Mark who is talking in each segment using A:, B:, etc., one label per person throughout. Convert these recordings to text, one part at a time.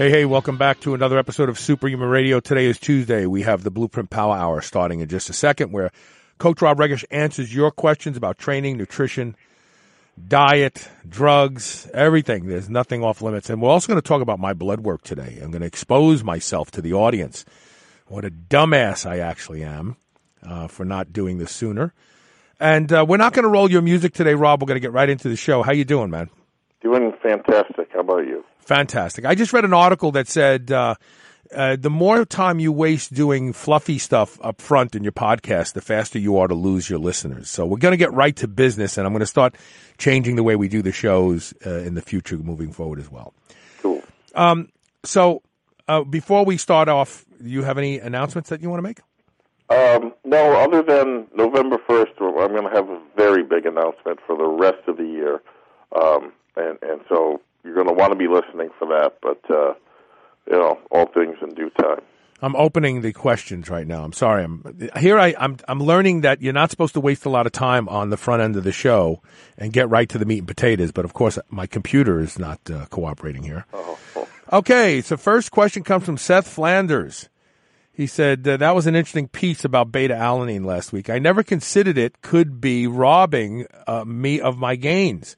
A: Hey, hey, welcome back to another episode of Superhuman Radio. Today is Tuesday. We have the Blueprint Power Hour starting in just a second, where Coach Rob Regish answers your questions about training, nutrition, diet, drugs, everything. There's nothing off limits. And we're also going to talk about my blood work today. I'm going to expose myself to the audience. What a dumbass I actually am uh, for not doing this sooner. And uh, we're not going to roll your music today, Rob. We're going to get right into the show. How you doing, man?
B: Doing fantastic. How about you?
A: Fantastic. I just read an article that said uh, uh, the more time you waste doing fluffy stuff up front in your podcast, the faster you are to lose your listeners. So we're going to get right to business, and I'm going to start changing the way we do the shows uh, in the future moving forward as well.
B: Cool.
A: Um, so uh, before we start off, do you have any announcements that you want to make?
B: Um, no, other than November 1st, I'm going to have a very big announcement for the rest of the year. Um, and, and so you're going to want to be listening for that. But uh, you know, all things in due time.
A: I'm opening the questions right now. I'm sorry. I'm here. I, I'm I'm learning that you're not supposed to waste a lot of time on the front end of the show and get right to the meat and potatoes. But of course, my computer is not uh, cooperating here.
B: Oh, oh.
A: Okay, so first question comes from Seth Flanders. He said uh, that was an interesting piece about beta alanine last week. I never considered it could be robbing uh, me of my gains,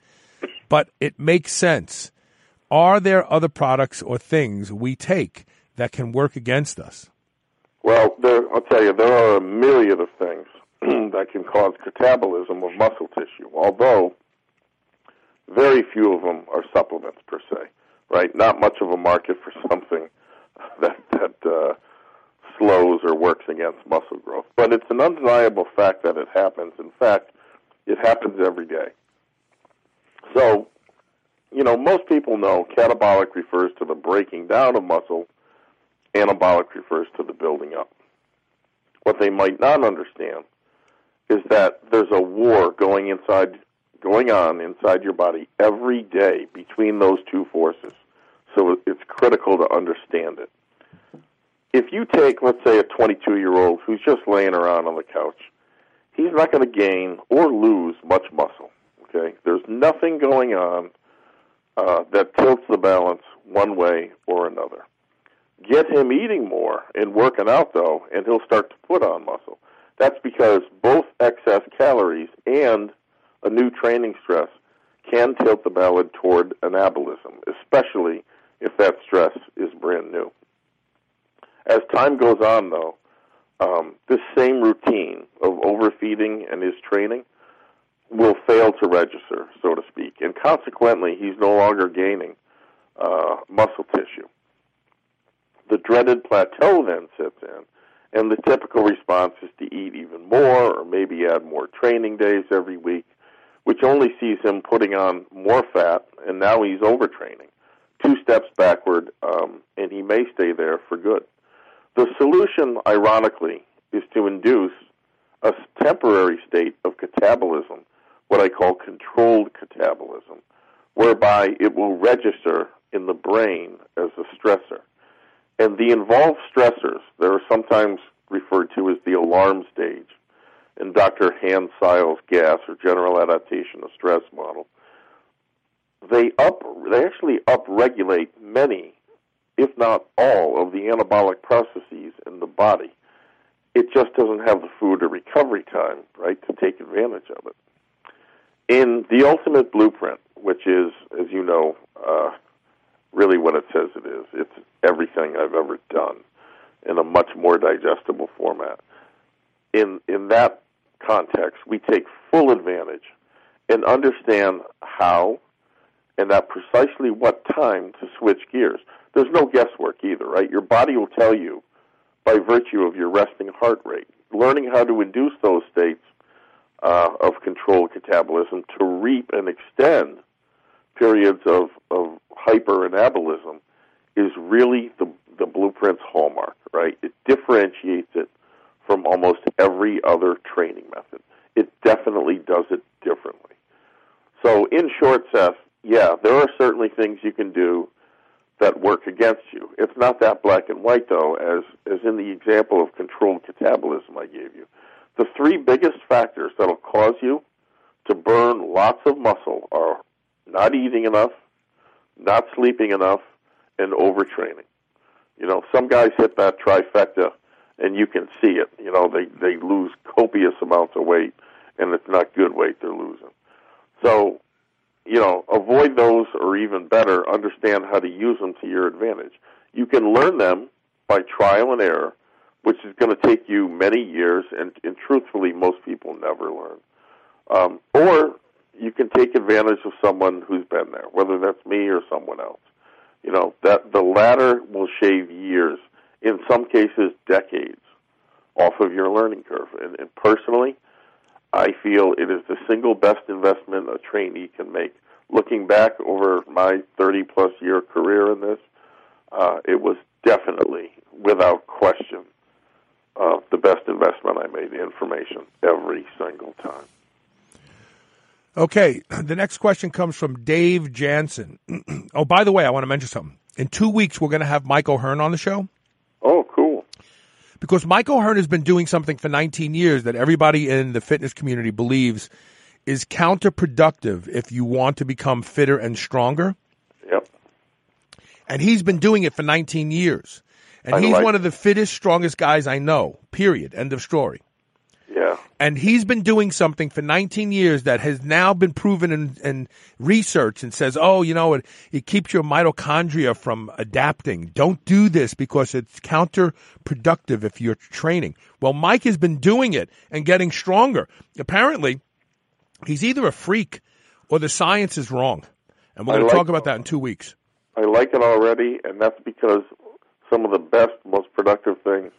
A: but it makes sense. Are there other products or things we take that can work against us?
B: Well, there, I'll tell you, there are a myriad of things that can cause catabolism of muscle tissue, although very few of them are supplements per se, right? Not much of a market for something that, that uh, slows or works against muscle growth. But it's an undeniable fact that it happens. In fact, it happens every day. So, you know, most people know catabolic refers to the breaking down of muscle, anabolic refers to the building up. What they might not understand is that there's a war going inside going on inside your body every day between those two forces. So it's critical to understand it. If you take, let's say, a 22 year old who's just laying around on the couch, he's not going to gain or lose much muscle. Okay, there's nothing going on uh, that tilts the balance one way or another. Get him eating more and working out though, and he'll start to put on muscle. That's because both excess calories and a new training stress can tilt the balance toward anabolism, especially if that stress is brand new. As time goes on, though, um, this same routine of overfeeding and his training will fail to register, so to speak, and consequently, he's no longer gaining uh, muscle tissue. The dreaded plateau then sets in, and the typical response is to eat even more or maybe add more training days every week, which only sees him putting on more fat, and now he's overtraining. Two steps backward, um, and he may stay there for good. The solution, ironically, is to induce a temporary state of catabolism, what I call controlled catabolism, whereby it will register in the brain as a stressor. And the involved stressors, they're sometimes referred to as the alarm stage in Dr. Hans Selye's gas or general adaptation of stress model. They up they actually upregulate many, if not all, of the anabolic processes in the body. It just doesn't have the food or recovery time, right, to take advantage of it. In the ultimate blueprint, which is, as you know, uh, really what it says it is. It's everything I've ever done in a much more digestible format. In in that context, we take full advantage and understand how and at precisely what time to switch gears. There's no guesswork either, right? Your body will tell you by virtue of your resting heart rate. Learning how to induce those states uh, of controlled catabolism to reap and extend periods of, of hyperanabolism is really the, the blueprint's hallmark, right? It differentiates it from almost every other training method. It definitely does it differently. So, in short, Seth, yeah, there are certainly things you can do that work against you. It's not that black and white, though, as, as in the example of controlled catabolism I gave you. The three biggest factors that'll cause you to burn lots of muscle are not eating enough, not sleeping enough, and overtraining. You know, some guys hit that trifecta, and you can see it. You know, they they lose copious amounts of weight, and it's not good weight they're losing. So, you know, avoid those, or even better, understand how to use them to your advantage. You can learn them by trial and error, which is going to take you many years, and, and truthfully, most people never learn. Um, or you can take advantage of someone who's been there, whether that's me or someone else. You know that the latter will shave years, in some cases decades, off of your learning curve. And, and personally, I feel it is the single best investment a trainee can make. Looking back over my 30 plus year career in this, uh, it was definitely, without question, uh, the best investment I made in information every single time.
A: Okay, the next question comes from Dave Jansen. oh, by the way, I want to mention something. In two weeks, we're going to have Mike O'Hearn on the show.
B: Oh, cool.
A: Because Mike O'Hearn has been doing something for 19 years that everybody in the fitness community believes is counterproductive if you want to become fitter and stronger.
B: Yep.
A: And he's been doing it for 19 years. And
B: I
A: he's
B: like-
A: one of the fittest, strongest guys I know, period. End of story.
B: Yeah.
A: and he's been doing something for 19 years that has now been proven in, in research and says, oh, you know, it, it keeps your mitochondria from adapting. Don't do this because it's counterproductive if you're training. Well, Mike has been doing it and getting stronger. Apparently, he's either a freak or the science is wrong. And we're going to talk about that in two weeks.
B: I like it already, and that's because some of the best, most productive things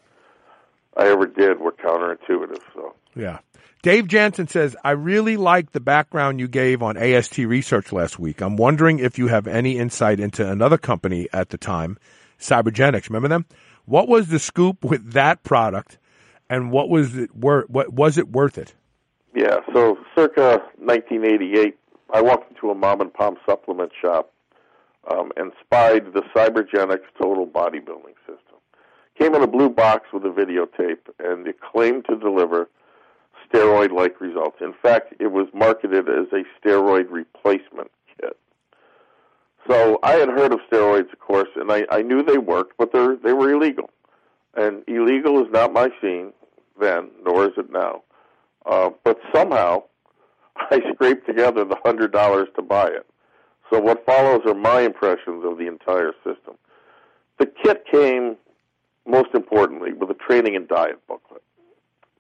B: I ever did were counterintuitive. So,
A: Yeah. Dave Jansen says, I really like the background you gave on AST research last week. I'm wondering if you have any insight into another company at the time, Cybergenics. Remember them? What was the scoop with that product and what was it worth what was it worth it?
B: yeah, so circa 1988, I walked into a mom and pop supplement shop um, and spied the Cybergenics Total Bodybuilding System. Came in a blue box with a videotape, and it claimed to deliver steroid-like results. In fact, it was marketed as a steroid replacement kit. So I had heard of steroids, of course, and I, I knew they worked, but they they were illegal. And illegal is not my scene then, nor is it now. Uh, but somehow, I scraped together the hundred dollars to buy it. So what follows are my impressions of the entire system. The kit came, most importantly, with a training and diet booklet.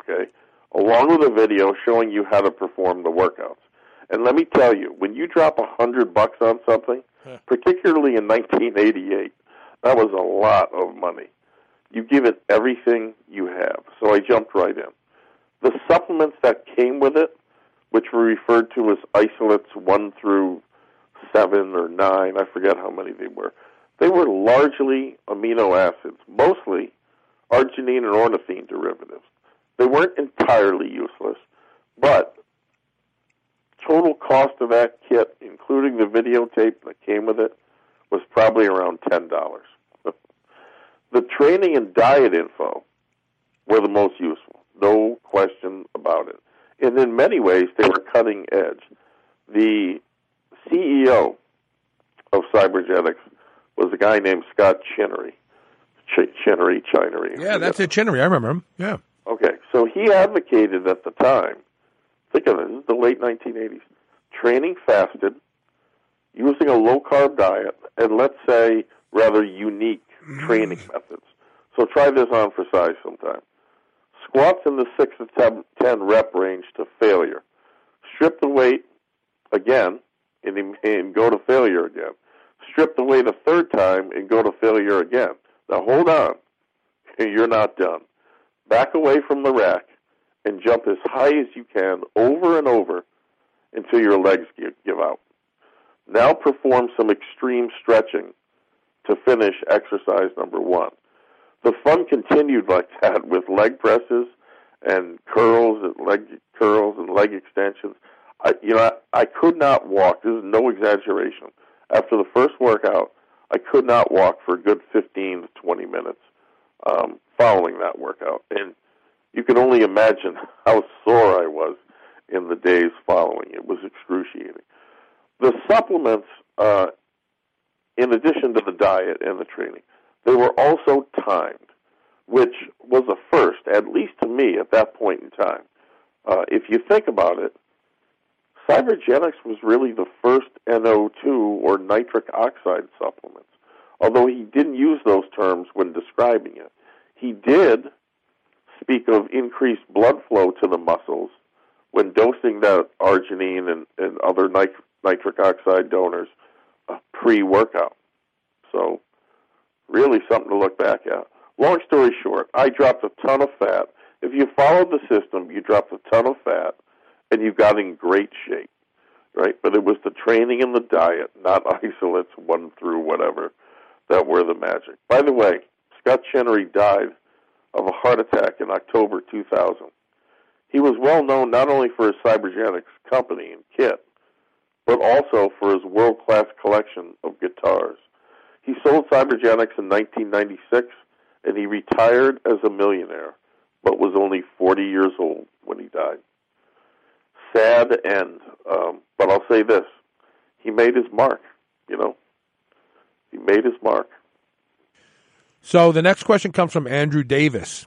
B: Okay, along with a video showing you how to perform the workouts. And let me tell you, when you drop a hundred bucks on something, particularly in 1988, that was a lot of money. You give it everything you have. So I jumped right in. The supplements that came with it, which were referred to as isolates one through seven or nine, I forget how many they were, they were largely amino acids, mostly arginine and ornithine derivatives. They weren't entirely useless, but total cost of that kit, including the videotape that came with it, was probably around ten dollars. the training and diet info were the most useful, no question about it. And in many ways, they were cutting edge. The CEO of Cybergenics was a guy named Scott Chinnery. Ch- Chinnery, Chinery.
A: Yeah, that's it, Chinnery. I remember him. Yeah.
B: Okay, so he advocated at the time, think of it, this is the late 1980s, training fasted, using a low carb diet, and let's say rather unique mm. training methods. So try this on for size sometime. Squats in the 6 to 10, 10 rep range to failure. Strip the weight again and, and go to failure again. Strip the third time and go to failure again. Now hold on. You're not done back away from the rack, and jump as high as you can over and over until your legs give, give out. Now perform some extreme stretching to finish exercise number one. The fun continued like that with leg presses and curls and leg curls and leg extensions. I, you know, I, I could not walk. This is no exaggeration. After the first workout, I could not walk for a good 15 to 20 minutes um, following that workout. And you can only imagine how sore I was in the days following. It was excruciating. The supplements, uh, in addition to the diet and the training, they were also timed, which was a first, at least to me at that point in time. Uh, if you think about it, Cybergenics was really the first NO2 or nitric oxide supplements, although he didn't use those terms when describing it. He did speak of increased blood flow to the muscles when dosing that arginine and, and other nit- nitric oxide donors uh, pre workout. So, really something to look back at. Long story short, I dropped a ton of fat. If you followed the system, you dropped a ton of fat and you got in great shape, right? But it was the training and the diet, not isolates one through whatever, that were the magic. By the way, Scott Chinery died of a heart attack in October 2000. He was well known not only for his cybergenics company and kit, but also for his world class collection of guitars. He sold cybergenics in 1996 and he retired as a millionaire, but was only 40 years old when he died. Sad end, um, but I'll say this: he made his mark. You know, he made his mark.
A: So the next question comes from Andrew Davis.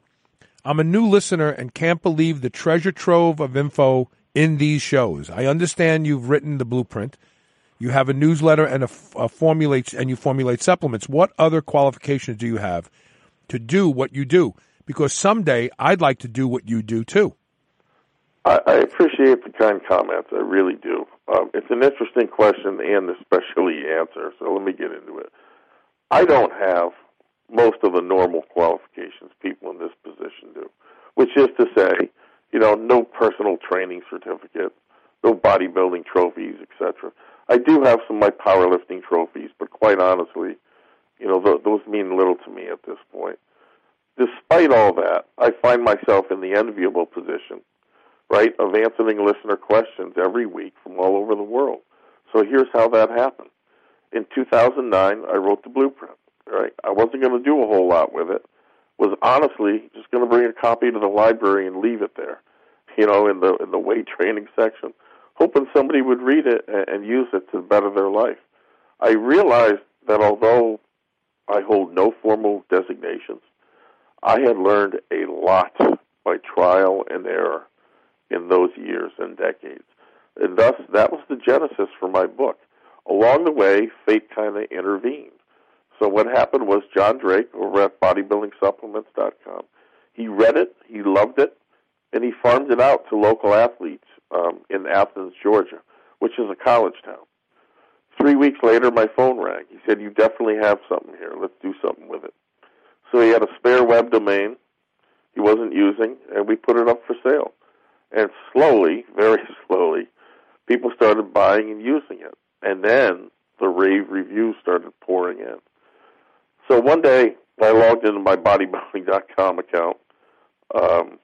A: I'm a new listener and can't believe the treasure trove of info in these shows. I understand you've written the blueprint. You have a newsletter and a, a formulate and you formulate supplements. What other qualifications do you have to do what you do? Because someday I'd like to do what you do too.
B: I, I appreciate the kind comments. I really do. Um, it's an interesting question and especially answer. So let me get into it. I don't have most of the normal qualifications people in this position do, which is to say, you know, no personal training certificate, no bodybuilding trophies, etc. I do have some of my powerlifting trophies, but quite honestly, you know, th- those mean little to me at this point. Despite all that, I find myself in the enviable position, right, of answering listener questions every week from all over the world. So here's how that happened. In 2009, I wrote the blueprint right? I wasn't going to do a whole lot with it. Was honestly just going to bring a copy to the library and leave it there, you know, in the in the weight training section, hoping somebody would read it and, and use it to better their life. I realized that although I hold no formal designations, I had learned a lot by trial and error in those years and decades. And thus, that was the genesis for my book. Along the way, fate kind of intervened. So what happened was John Drake over at bodybuildingsupplements.com. He read it, he loved it, and he farmed it out to local athletes um, in Athens, Georgia, which is a college town. Three weeks later, my phone rang. He said, "You definitely have something here. Let's do something with it." So he had a spare web domain he wasn't using, and we put it up for sale. And slowly, very slowly, people started buying and using it. And then the rave reviews started pouring in. So one day I logged into my bodybuilding.com account, um,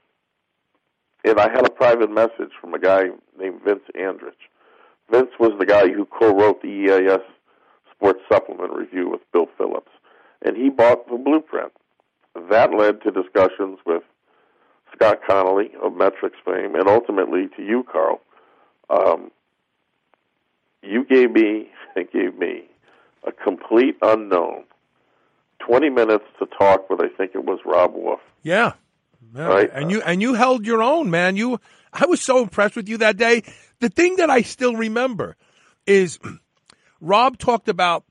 B: and I had a private message from a guy named Vince Andrich. Vince was the guy who co-wrote the EAS Sports Supplement Review with Bill Phillips, and he bought the blueprint. That led to discussions with Scott Connelly of MET-Rx fame, and ultimately to you, Carl. Um, you gave me and gave me a complete unknown 20 minutes to talk with, I think it was Robb Wolf.
A: Yeah. yeah.
B: Right.
A: And you and you held your own, man. You I was so impressed with you that day. The thing that I still remember is Rob talked about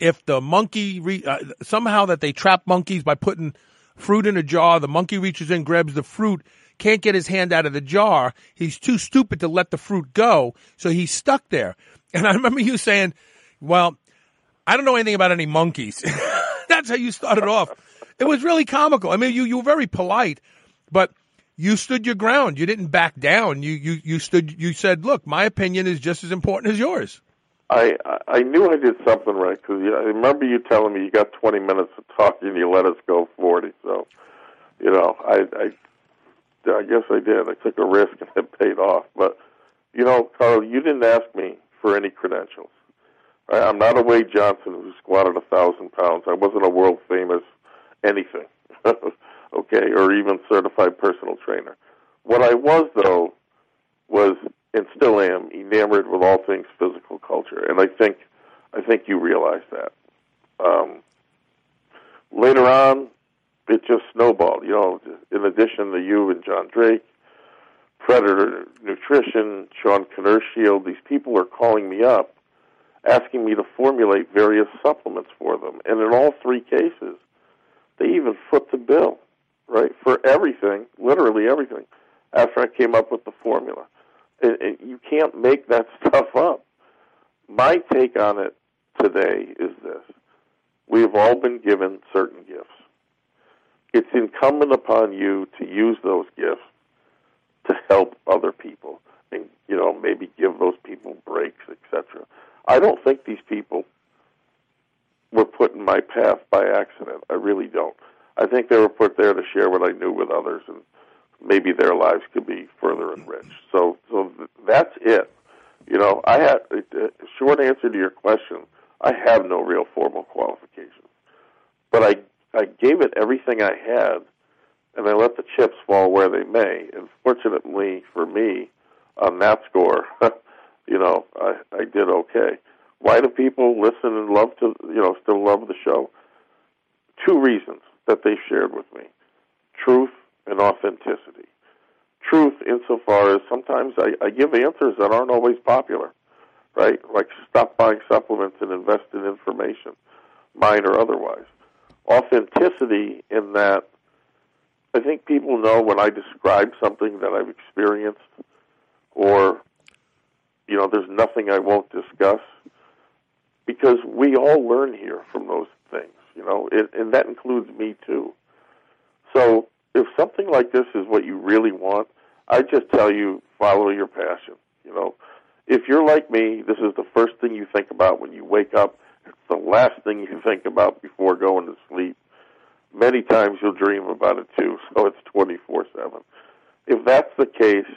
A: if the monkey re, uh, somehow that they trap monkeys by putting fruit in a jar, the monkey reaches in, grabs the fruit, can't get his hand out of the jar. He's too stupid to let the fruit go, so he's stuck there. And I remember you saying, "Well, I don't know anything about any monkeys. That's how you started off. It was really comical. I mean, you, you were very polite, but you stood your ground. You didn't back down. You you you stood. You said, "Look, my opinion is just as important as yours."
B: I I knew I did something right because I remember you telling me you got 20 minutes to talk and you let us go 40. So, you know, I I I guess I did. I took a risk and it paid off. But you know, Carl, you didn't ask me for any credentials. I, I'm not a Wade Johnson who squatted a thousand pounds. I wasn't a world famous anything, okay, or even certified personal trainer. What I was though was and still am enamored with all things physical culture, and I think I think you realize that. Um, later on, it just snowballed. You know, in addition to you and John Drake, Predator Nutrition, Sean Kinershield, these people are calling me up, asking me to formulate various supplements for them, and in all three cases, they even foot the bill, right, for everything, literally everything. After I came up with the formula, it, you can't make that stuff up. My take on it today is this: we have all been given certain gifts. It's incumbent upon you to use those gifts to help other people, and you know maybe give those people breaks, etc. I don't think these people were put in my path by accident. I really don't. I think they were put there to share what I knew with others, and maybe their lives could be further enriched. So, so that's it. You know, I had a short answer to your question. I have no real formal qualifications, but I I gave it everything I had, and I let the chips fall where they may. And fortunately for me, on that score, you know, I I did okay. Why do people listen and love to you know still love the show? Two reasons that they shared with me: truth and authenticity. Truth, insofar as sometimes I, I give answers that aren't always popular, right? Like stop buying supplements and invest in information, mine or otherwise. Authenticity, in that I think people know when I describe something that I've experienced, or you know, there's nothing I won't discuss, because we all learn here from those things, you know, it, and that includes me too. So if something like this is what you really want, I just tell you follow your passion. You know, if you're like me, this is the first thing you think about when you wake up. It's the last thing you think about before going to sleep. Many times you'll dream about it too, so it's 24 7. If that's the case,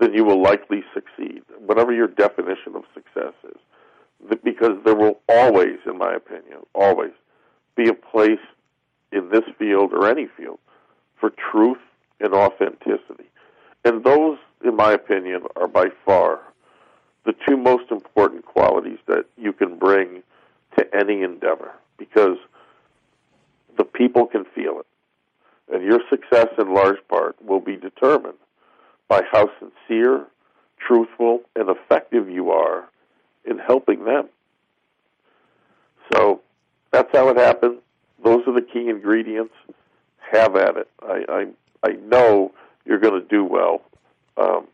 B: then you will likely succeed, whatever your definition of success is. Because there will always, in my opinion, always be a place in this field or any field for truth and authenticity. And those, in my opinion, are by far the two most important qualities that you can bring to any endeavor because the people can feel it. And your success, in large part, will be determined by how sincere, truthful, and effective you are in helping them. So that's how it happened. Those are the key ingredients have at it. I I, I know you're going to do well. Um,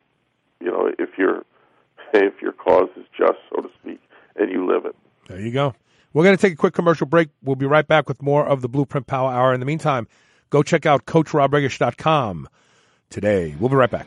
B: you know, if your if your cause is just, so to speak, and you live it.
A: There you go. We're going to take a quick commercial break. We'll be right back with more of the Blueprint Power Hour. In the meantime, go check out CoachRobRegish.com today. We'll be right back.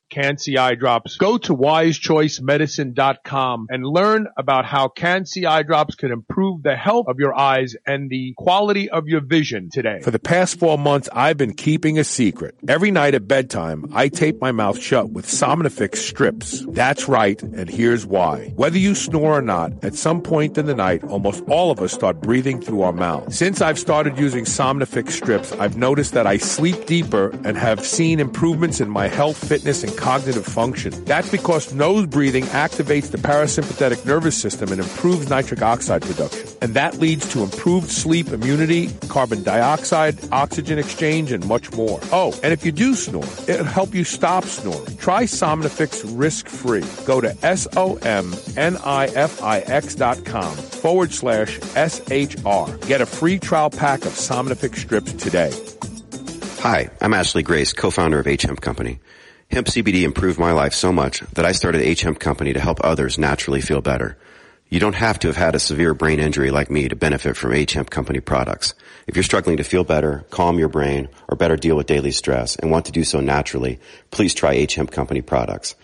A: Can-C eye drops. Go to wisechoicemedicine.com and learn about how Can-C eye drops can improve the health of your eyes and the quality of your vision today. For the past four months, I've been keeping a secret. Every night at bedtime, I tape my mouth shut with Somnifix strips. That's right, and here's why. Whether you snore or not, at some point in the night, almost all of us start breathing through our mouth. Since I've started using Somnifix strips, I've noticed that I sleep deeper and have seen improvements in my health, fitness, and cognitive function. That's because nose breathing activates the parasympathetic nervous system and improves nitric oxide production. And that leads to improved sleep immunity, carbon dioxide, oxygen exchange, and much more. Oh, and if you do snore, it'll help you stop snoring. Try Somnifix risk-free. Go to S-O-M-N-I-F-I-X dot com forward slash S-H-R. Get a free trial pack of Somnifix strips today.
C: Hi, I'm Ashley Grace, co-founder of H Hemp Company. Hemp CBD improved my life so much that I started H Hemp Company to help others naturally feel better. You don't have to have had a severe brain injury like me to benefit from H Hemp Company products. If you're struggling to feel better, calm your brain, or better deal with daily stress and want to do so naturally, please try H Hemp Company products.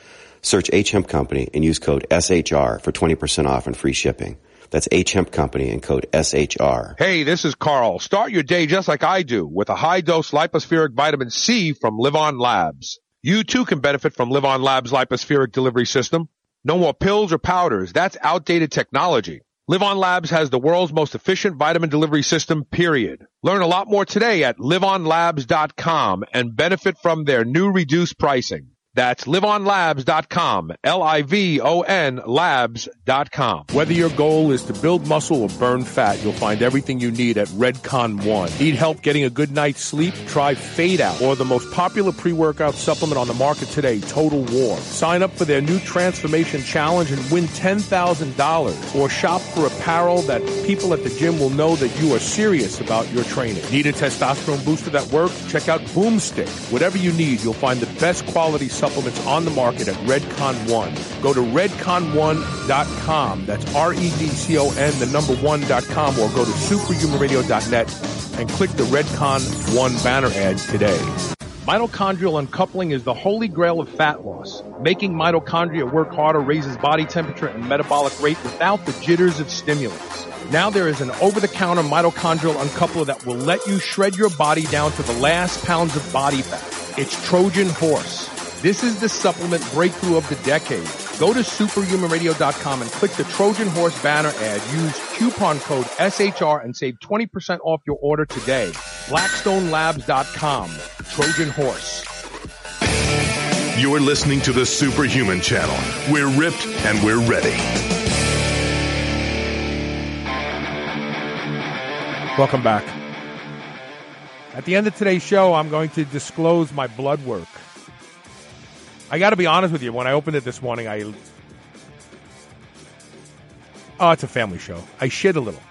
C: Search H Hemp Company and use code SHR for 20% off and free shipping. That's H Hemp Company and code SHR.
A: Hey, this is Carl. Start your day just like I do with a high dose lipospheric vitamin C from LivOn Labs. You too can benefit from LivOn Labs lipospheric delivery system. No more pills or powders. That's outdated technology. LivOn Labs has the world's most efficient vitamin delivery system, period. Learn a lot more today at livonlabs.com and benefit from their new reduced pricing. That's livonlabs.com, L-I-V-O-N labs.com. Whether your goal is to build muscle or burn fat, you'll find everything you need at Redcon One. Need help getting a good night's sleep? Try Fade Out or the most popular pre-workout supplement on the market today, Total War. Sign up for their new Transformation Challenge and win $10,000 or shop for apparel that people at the gym will know that you are serious about your training. Need a testosterone booster that works? Check out Boomstick. Whatever you need, you'll find the best quality supplements on the market at Redcon One. Go to redcon1.com. That's R-E-D-C-O-N, the number one.com, or go to superhumanradio.net and click the Redcon One banner ad today. Mitochondrial uncoupling is the holy grail of fat loss. Making mitochondria work harder raises body temperature and metabolic rate without the jitters of stimulants. Now there is an over-the-counter mitochondrial uncoupler that will let you shred your body down to the last pounds of body fat. It's Trojan Horse. This is the supplement breakthrough of the decade. Go to superhumanradio.com and click the Trojan Horse banner ad. Use coupon code SHR and save 20% off your order today. BlackstoneLabs.com. Trojan Horse.
D: You're listening to the Superhuman Channel. We're ripped and we're ready.
A: Welcome back. At the end of today's show, I'm going to disclose my blood work. I got to be honest with you. When I opened it this morning, I oh, it's a family show. I shit a little.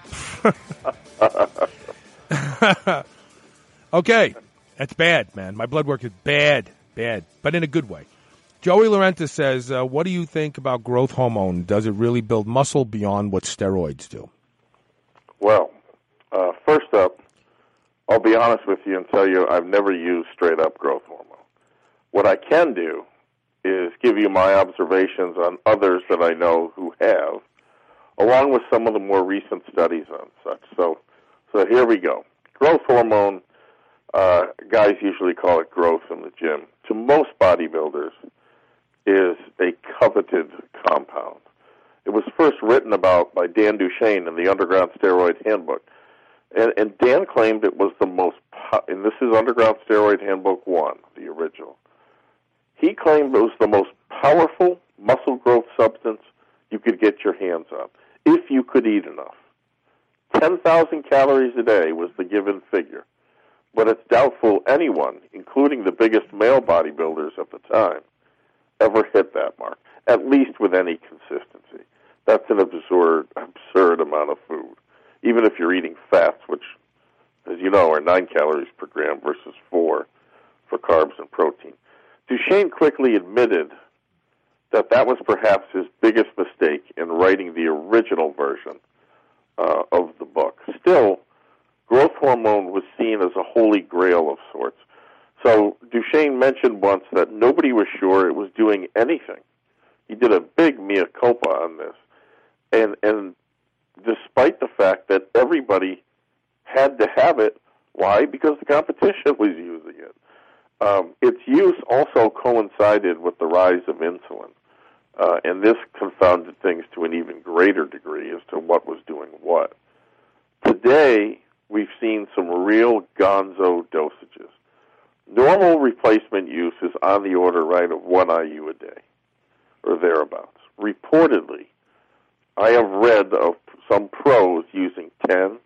A: okay, that's bad, man. My blood work is bad, bad, but in a good way. Joey Laurenta says, uh, "What do you think about growth hormone? Does it really build muscle beyond what steroids do?"
B: Well, uh, first up, I'll be honest with you and tell you I've never used straight up growth hormone. What I can do is give you my observations on others that I know who have, along with some of the more recent studies on such. So, so here we go. Growth hormone, uh, guys usually call it growth in the gym. To most bodybuilders, is a coveted compound. It was first written about by Dan Duchaine in the Underground Steroid Handbook. And, and Dan claimed it was the most, po- and this is Underground Steroid Handbook 1, the original. He claimed it was the most powerful muscle growth substance you could get your hands on, if you could eat enough. 10,000 calories a day was the given figure, but it's doubtful anyone, including the biggest male bodybuilders at the time, ever hit that mark, at least with any consistency. That's an absurd, absurd amount of food, even if you're eating fats, which, as you know, are 9 calories per gram versus 4 for carbs and protein. Duchaine quickly admitted that that was perhaps his biggest mistake in writing the original version uh, of the book. Still, growth hormone was seen as a holy grail of sorts. So Duchaine mentioned once that nobody was sure it was doing anything. He did a big mea culpa on this, and and despite the fact that everybody had to have it, why? Because the competition was using it. Um, its use also coincided with the rise of insulin, uh, and this confounded things to an even greater degree as to what was doing what. Today, we've seen some real gonzo dosages. Normal replacement use is on the order, right, of one IU a day or thereabouts. Reportedly, I have read of some pros using 10,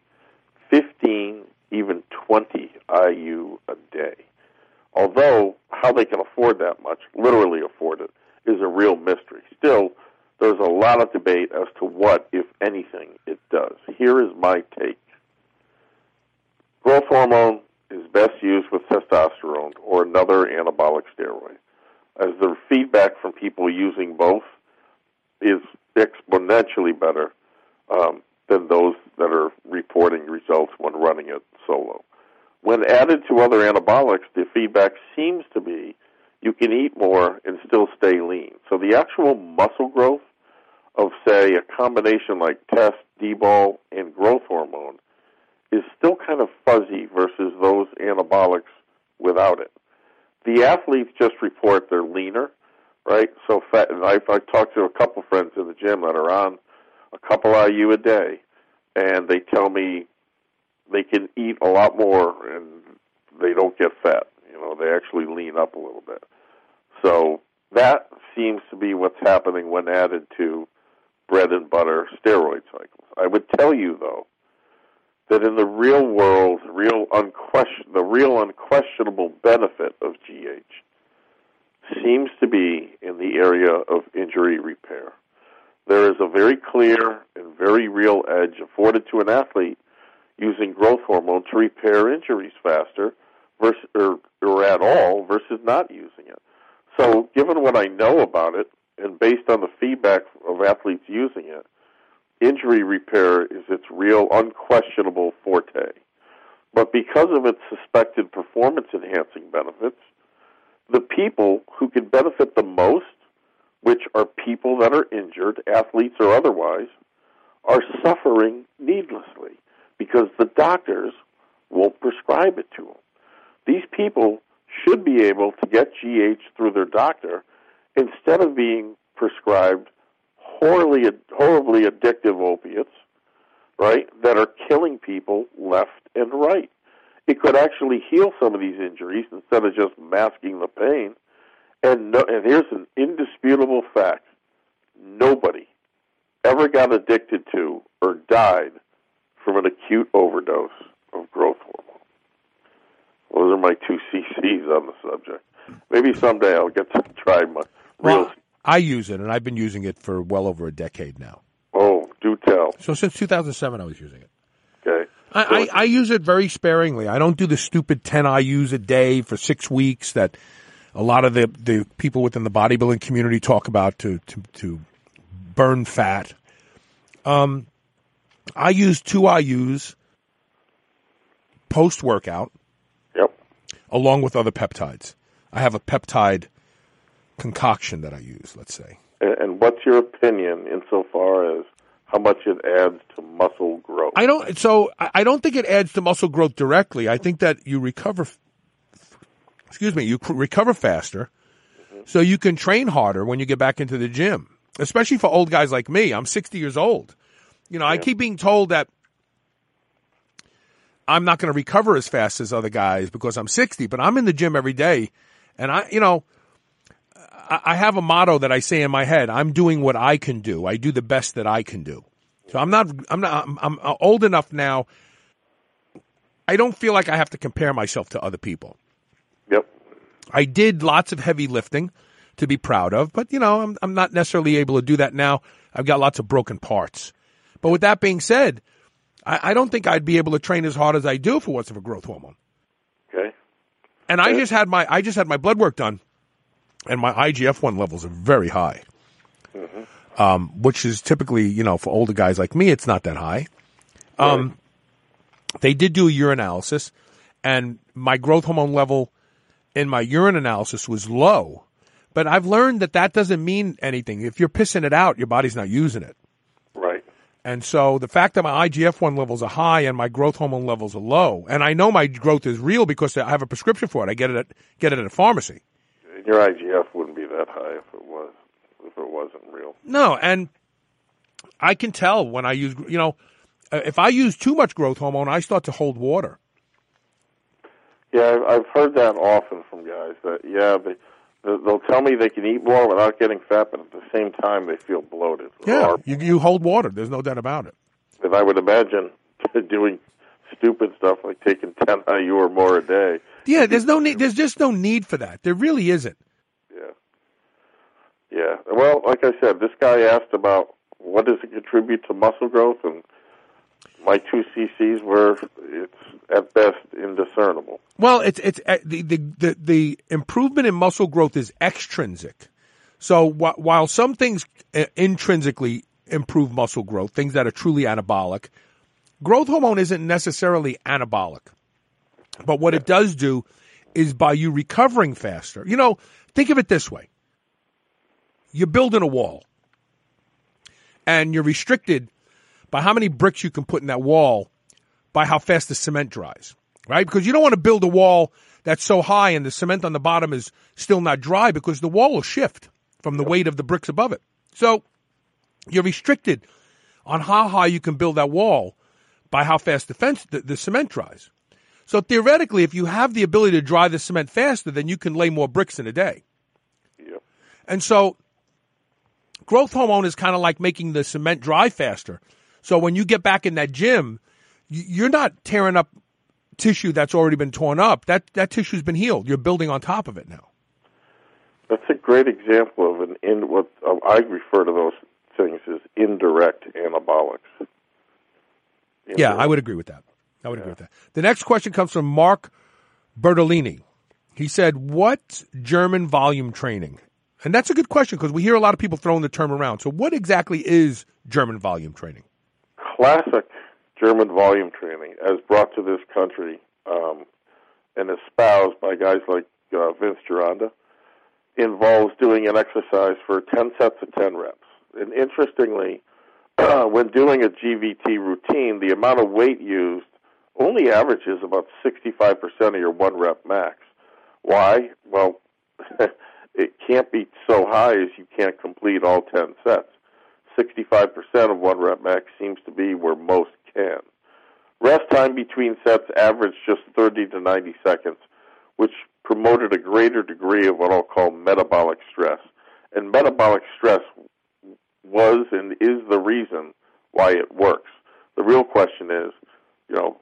B: 15, even 20 IU a day. Although, how they can afford that much, literally afford it, is a real mystery. Still, there's a lot of debate as to what, if anything, it does. Here is my take. Growth hormone is best used with testosterone or another anabolic steroid, as the feedback from people using both is exponentially better um, than those that are reporting results when running it solo. When added to other anabolics, the feedback seems to be you can eat more and still stay lean. So the actual muscle growth of, say, a combination like test, D-bol, and growth hormone is still kind of fuzzy versus those anabolics without it. The athletes just report they're leaner, right? So fat, and I've, I've talked to a couple friends in the gym that are on a couple IU a day, and they tell me they can eat a lot more and they don't get fat. You know, they actually lean up a little bit. So that seems to be what's happening when added to bread and butter steroid cycles. I would tell you though that in the real world, real unquestion, the real unquestionable benefit of GH seems to be in the area of injury repair. There is a very clear and very real edge afforded to an athlete using growth hormone to repair injuries faster versus, or, or at all versus not using it. So, given what I know about it, and based on the feedback of athletes using it, injury repair is its real, unquestionable forte. But because of its suspected performance enhancing benefits, the people who can benefit the most, which are people that are injured, athletes or otherwise, are suffering needlessly because the doctors won't prescribe it to them. These people should be able to get GH through their doctor instead of being prescribed horribly, horribly addictive opiates, right, that are killing people left and right. It could actually heal some of these injuries instead of just masking the pain. And, no, and here's an indisputable fact nobody ever got addicted to or died from an acute overdose of growth hormone. Those are my two CCs on the subject. Maybe someday I'll get to try my real.
A: Well, I use it, and I've been using it for well over a decade now.
B: Oh, do tell.
A: So since 2007, I was using it.
B: Okay.
A: I, I, I use it very sparingly. I don't do the stupid 10 IUs a day for six weeks that a lot of the, the people within the bodybuilding community talk about to, to, to burn fat. Um, I use two IUs post workout
B: Yep.
A: along with other peptides. I have a peptide concoction that I use, let's say.
B: And, what's your opinion insofar as how much it adds to muscle growth?
A: I don't. So I don't think it adds to muscle growth directly. I think that you recover. Excuse me. You recover faster, mm-hmm. so you can train harder when you get back into the gym. Especially for old guys like me. I'm 60 years old. You know, I keep being told that I'm not going to recover as fast as other guys because I'm 60, but I'm in the gym every day, and I, you know. I I have a motto that I say in my head. I'm doing what I can do. I do the best that I can do. So I'm not. I'm not. I'm, I'm old enough now. I don't feel like I have to compare myself to other people.
B: Yep.
A: I did lots of heavy lifting to be proud of, but you know, I'm I'm not necessarily able to do that now. I've got lots of broken parts. But with that being said, I, I don't think I'd be able to train as hard as I do for what's of a growth hormone.
B: Okay.
A: And I just had my I just had my blood work done, and my IGF one levels are very high, um, which is typically you know for older guys like me, it's not that high. Um, They did do a urinalysis, and my growth hormone level in my urine analysis was low, but I've learned that that doesn't mean anything. If you're pissing it out, your body's not using it. And so the fact that my IGF-1 levels are high and my growth hormone levels are low, and I know my growth is real because I have a prescription for it. I get it at, get it at a pharmacy.
B: Your IGF wouldn't be that high if it was if it wasn't real.
A: No, and I can tell when I use, you know, uh, if I use too much growth hormone, I start to hold water.
B: Yeah, I've- I've heard that often from guys that yeah, they they'll tell me they can eat more without getting fat, but at the same time they feel bloated.
A: Yeah, you, you hold water. There's no doubt about it.
B: and I would imagine doing stupid stuff like taking 10 IU or more a day.
A: Yeah, there's no need. There's just no need for that. There really isn't.
B: Yeah. Yeah. Well, like I said, this guy asked about what does it contribute to muscle growth, and my two CCs were it's at best indiscernible.
A: Well, it's it's uh, the, the the improvement in muscle growth is extrinsic. So wh- while some things uh, intrinsically improve muscle growth, things that are truly anabolic, growth hormone isn't necessarily anabolic. But what it does do is by you recovering faster. You know, think of it this way. You're building a wall and you're restricted by how many bricks you can put in that wall by how fast the cement dries, right? Because you don't want to build a wall that's so high and the cement on the bottom is still not dry because the wall will shift from the weight of the bricks above it. So you're restricted on how high you can build that wall by how fast the fence, the, the cement dries. So theoretically, if you have the ability to dry the cement faster, then you can lay more bricks in a day.
B: Yep.
A: And so growth hormone is kind of like making the cement dry faster. So when you get back in that gym, you're not tearing up tissue that's already been torn up. That that tissue's been healed. You're building on top of it now.
B: That's a great example of an in what uh, I refer to those things as indirect anabolics.
A: Yeah, I would agree with that. I would agree with that. The next question comes from Mark Bertolini. He said, "What's German volume training?" And that's a good question because we hear a lot of people throwing the term around. So, what exactly is German volume training?
B: Classic German volume training, as brought to this country um, and espoused by guys like uh, Vince Gironda, involves doing an exercise for 10 sets of 10 reps. And interestingly, when doing a GVT routine, the amount of weight used only averages about 65% of your one rep max. Why? Well, it can't be so high as you can't complete all 10 sets. 65% of one rep max seems to be where most can. Rest time between sets averaged just 30 to 90 seconds, which promoted a greater degree of what I'll call metabolic stress. And metabolic stress was and is the reason why it works. The real question is, you know,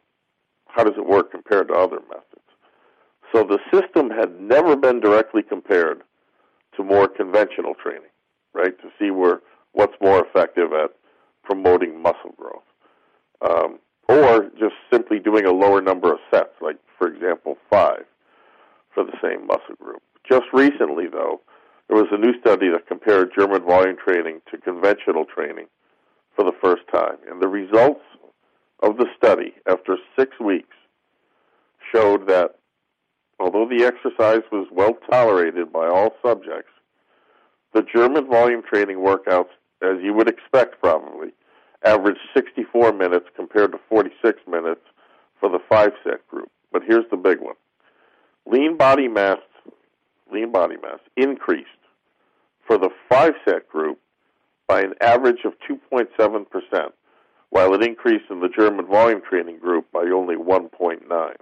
B: how does it work compared to other methods? So the system had never been directly compared to more conventional training, right? To see where what's more effective at promoting muscle growth, um, or just simply doing a lower number of sets, like for example five, for the same muscle group. Just recently, though, there was a new study that compared German volume training to conventional training for the first time, and the results of the study after six weeks showed that although the exercise was well tolerated by all subjects, the German volume training workouts, as you would expect probably, averaged 64 minutes compared to 46 minutes for the five set group. But here's the big one. Lean body mass lean body mass increased for the five set group by an average of 2.7%, while it increased in the German volume training group by only 1.9.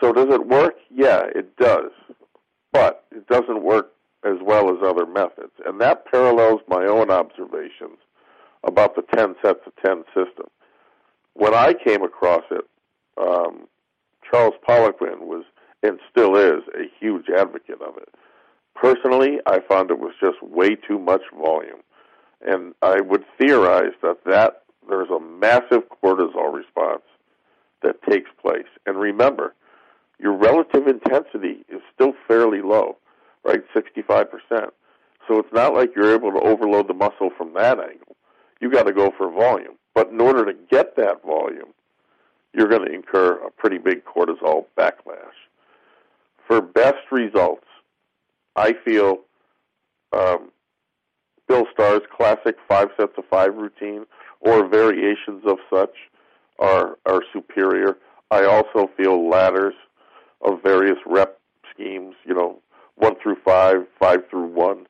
B: So does it work? Yeah, it does. But it doesn't work as well as other methods. And that parallels my own observations about the 10 sets of 10 system. When I came across it, um, Charles Poliquin was and still is a huge advocate of it. Personally, I found it was just way too much volume. And I would theorize that, that there's a massive cortisol response that takes place. And remember, your relative intensity is still fairly low, right? 65%. So it's not like you're able to overload the muscle from that angle. You got to go for volume. But in order to get that volume, you're going to incur a pretty big cortisol backlash. for best results, I feel um, Bill Starr's classic five sets of five routine or variations of such are are superior. I also feel ladders of various rep schemes, you know, one through five, five through one,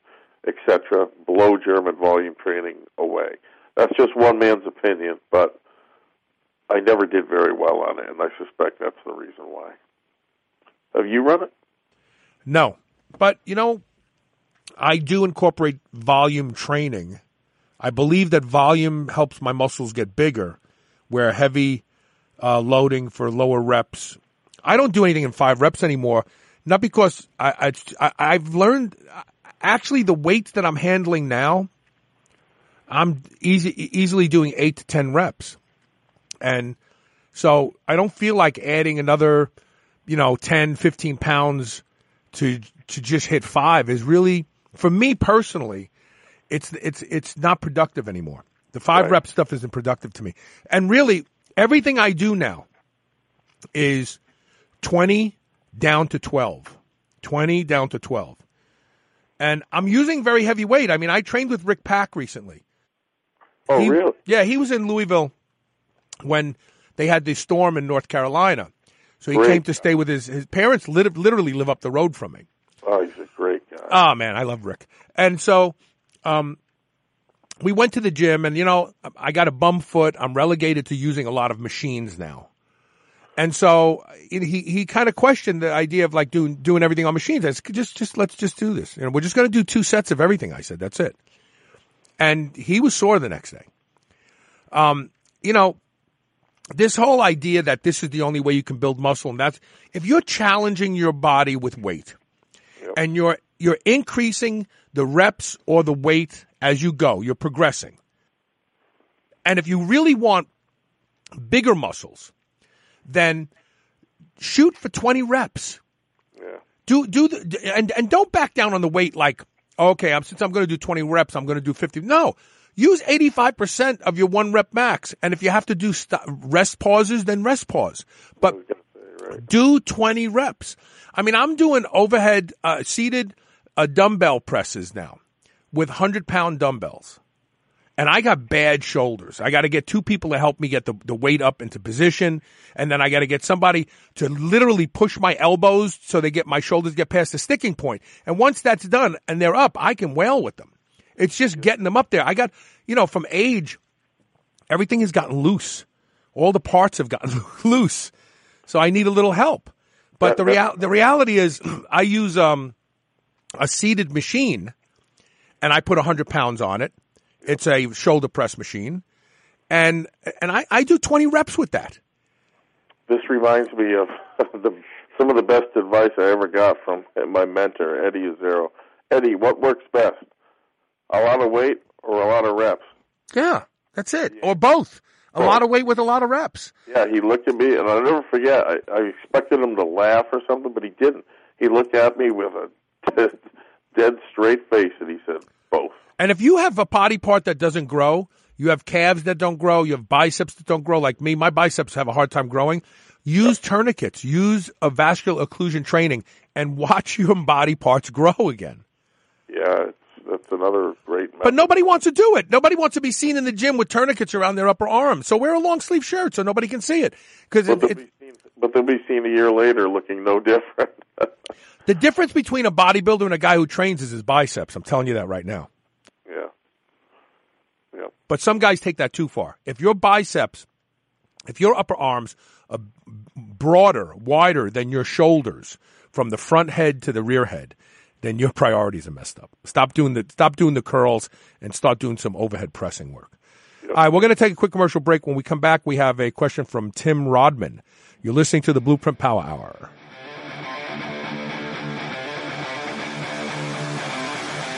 B: etc., blow German volume training away. That's just one man's opinion, but I never did very well on it, and I suspect that's the reason why. Have you run it?
A: No, but you know, I do incorporate volume training. I believe that volume helps my muscles get bigger, where heavy uh, loading for lower reps. I don't do anything in five reps anymore, not because I, I, I've learned actually the weights that I'm handling now. I'm easy, easily doing eight to ten reps, and so I don't feel like adding another, you know, 10, 15 pounds to to just hit five is really for me personally, it's it's it's not productive anymore. The five
B: Right.
A: rep stuff isn't productive to me. And really, everything I do now is 20 down to 12. 20 down to 12. And I'm using very heavy weight. I mean, I trained with Rick Pack recently.
B: Oh,
A: He-
B: really?
A: Yeah, he was in Louisville when they had the storm in North Carolina. So he
B: Great.
A: came to stay with his his parents. Lit- literally live up the road from me.
B: Oh, he's a great guy.
A: Oh man, I love Rick. And so, um, we went to the gym, and you know, I got a bum foot. I'm relegated to using a lot of machines now. And so he he kind of questioned the idea of like doing doing everything on machines. I said, just just let's just do this. You know, we're just going to do two sets of everything. I said, that's it. And he was sore the next day. Um, you know, this whole idea that this is the only way you can build muscle, and that's if you're challenging your body with weight, and you're you're increasing the reps or the weight as you go. You're progressing. And if you really want bigger muscles, then shoot for 20 reps.
B: Yeah.
A: Do do the, and and don't back down on the weight like okay, I'm since I'm going to do 20 reps, I'm going to do 50. No. Use 85% of your one rep max. And if you have to do st- rest pauses, then rest pause. But do 20 reps. I mean, I'm doing overhead uh, seated uh, dumbbell presses now with 100 pound dumbbells. And I got bad shoulders. I got to get two people to help me get the, the weight up into position. And then I got to get somebody to literally push my elbows so they get my shoulders get past the sticking point. And once that's done and they're up, I can wail with them. It's just getting them up there. I got, you know, from age, everything has gotten loose. All the parts have gotten loose. So I need a little help. But the real the reality is, I use um, a seated machine, and I put hundred pounds on it. It's a shoulder press machine, and and I, I do twenty reps with that.
B: This reminds me of the, some of the best advice I ever got from my mentor, Eddie Azero. Eddie, what works best? A lot of weight or a lot of reps?
A: Yeah, that's it, or both. A lot of weight with a lot of reps.
B: Yeah, he looked at me, and I'll never forget. I, I expected him to laugh or something, but he didn't. He looked at me with a dead, dead straight face, and he said, "Both."
A: And if you have a body part that doesn't grow, you have calves that don't grow, you have biceps that don't grow, like me, my biceps have a hard time growing. Use tourniquets, use a vascular occlusion training, and watch your body parts grow again.
B: Yeah, it's, that's another great. Method.
A: But nobody wants to do it. Nobody wants to be seen in the gym with tourniquets around their upper arm. So wear a long sleeve shirt so nobody can see it. Because
B: But they'll, be seen, but they'll be seen a year later looking no different.
A: the difference between a bodybuilder and a guy who trains is his biceps. I'm telling you that right now.
B: Yeah.
A: But some guys take that too far. If your biceps, if your upper arms are broader, wider than your shoulders from the front head to the rear head, then your priorities are messed up. Stop doing the stop doing the curls and start doing some overhead pressing work. All right, we're going to take a quick commercial break. When we come back, we have a question from Tim Rodman. You're listening to the Blueprint Power Hour.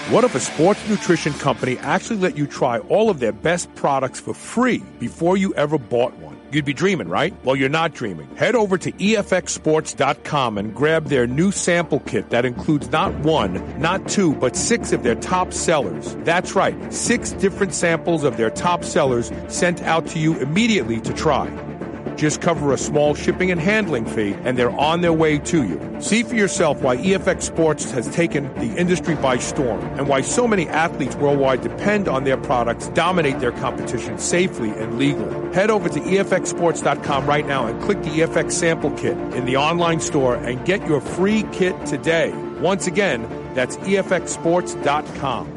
A: What if a sports nutrition company actually let you try all of their best products for free before you ever bought one? You'd be dreaming, right? Well, you're not dreaming. Head over to EFXSports.com and grab their new sample kit that includes not one, not two, but six of their top sellers. That's right, six different samples of their top sellers sent out to you immediately to try. Just cover a small shipping and handling fee, and they're on their way to you. See for yourself why EFX Sports has taken the industry by storm and why so many athletes worldwide depend on their products, dominate their competition safely and legally. Head over to EFXSports.com right now and click the EFX sample kit in the online store and get your free kit today. Once again, that's EFXSports.com.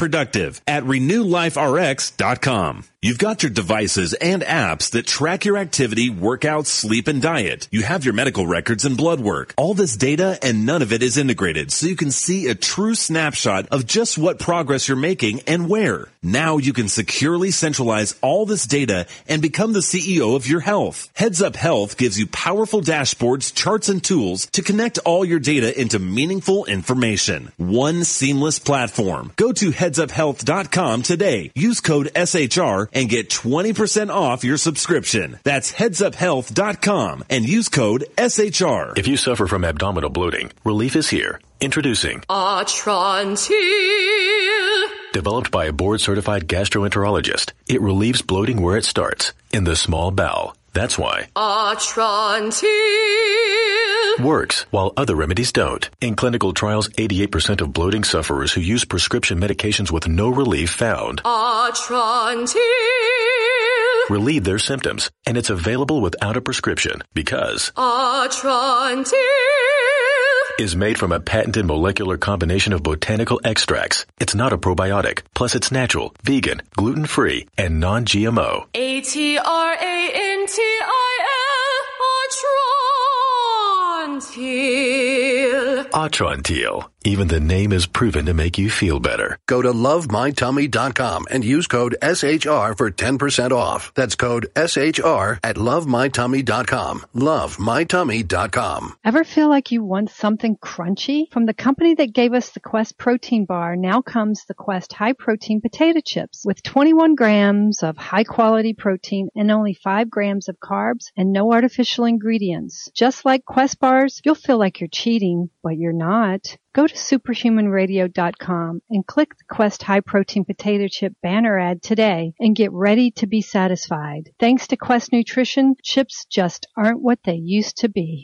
E: productive at renewliferx.com. You've got your devices and apps that track your activity, workouts, sleep, and diet. You have your medical records and blood work. All this data and none of it is integrated so you can see a true snapshot of just what progress you're making and where. Now you can securely centralize all this data and become the CEO of your health. Heads Up Health gives you powerful dashboards, charts, and tools to connect all your data into meaningful information. One seamless platform. Go to headsuphealth.com today. Use code SHR and get 20% off your subscription. That's headsuphealth.com and use code SHR.
F: If you suffer from abdominal bloating, relief is here. Introducing
G: Atrantil.
F: Developed by a board certified gastroenterologist, it relieves bloating where it starts, in the small bowel. That's why.
G: Atrantil.
F: Works, while other remedies don't. In clinical trials, 88% of bloating sufferers who use prescription medications with no relief found
G: Atrantil.
F: relieve their symptoms, and it's available without a prescription because
G: Atrantil.
F: is made from a patented molecular combination of botanical extracts. It's not a probiotic. Plus, it's natural, vegan, gluten-free, and non-GMO.
G: A-T-R-A-N-T-I-L. Atrantil.
F: Atrantil. Even the name is proven to make you feel better.
H: Go to lovemytummy.com and use code SHR for 10% off. That's code SHR at lovemytummy.com. Lovemytummy.com.
I: Ever feel like you want something crunchy? From the company that gave us the Quest protein bar, now comes the Quest high protein potato chips with 21 grams of high quality protein and only 5 grams of carbs and no artificial ingredients. Just like Quest bars, you'll feel like you're cheating, but you're not. Go to superhumanradio.com and click the Quest High Protein Potato Chip banner ad today and get ready to be satisfied. Thanks to Quest Nutrition, chips just aren't what they used to be.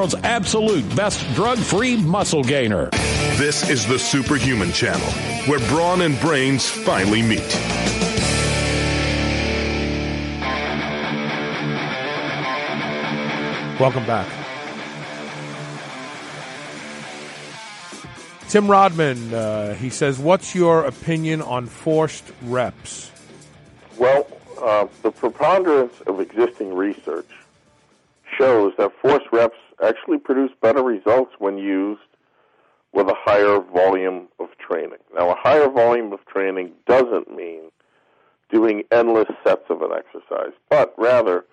J: world's absolute best drug-free muscle gainer.
D: This is the Superhuman Channel, where brawn and brains finally meet.
A: Welcome back. Tim Rodman, uh, he says, What's your opinion on forced reps?
B: Well, uh, the preponderance of existing research shows that forced reps actually produce better results when used with a higher volume of training. Now, a higher volume of training doesn't mean doing endless sets of an exercise, but rather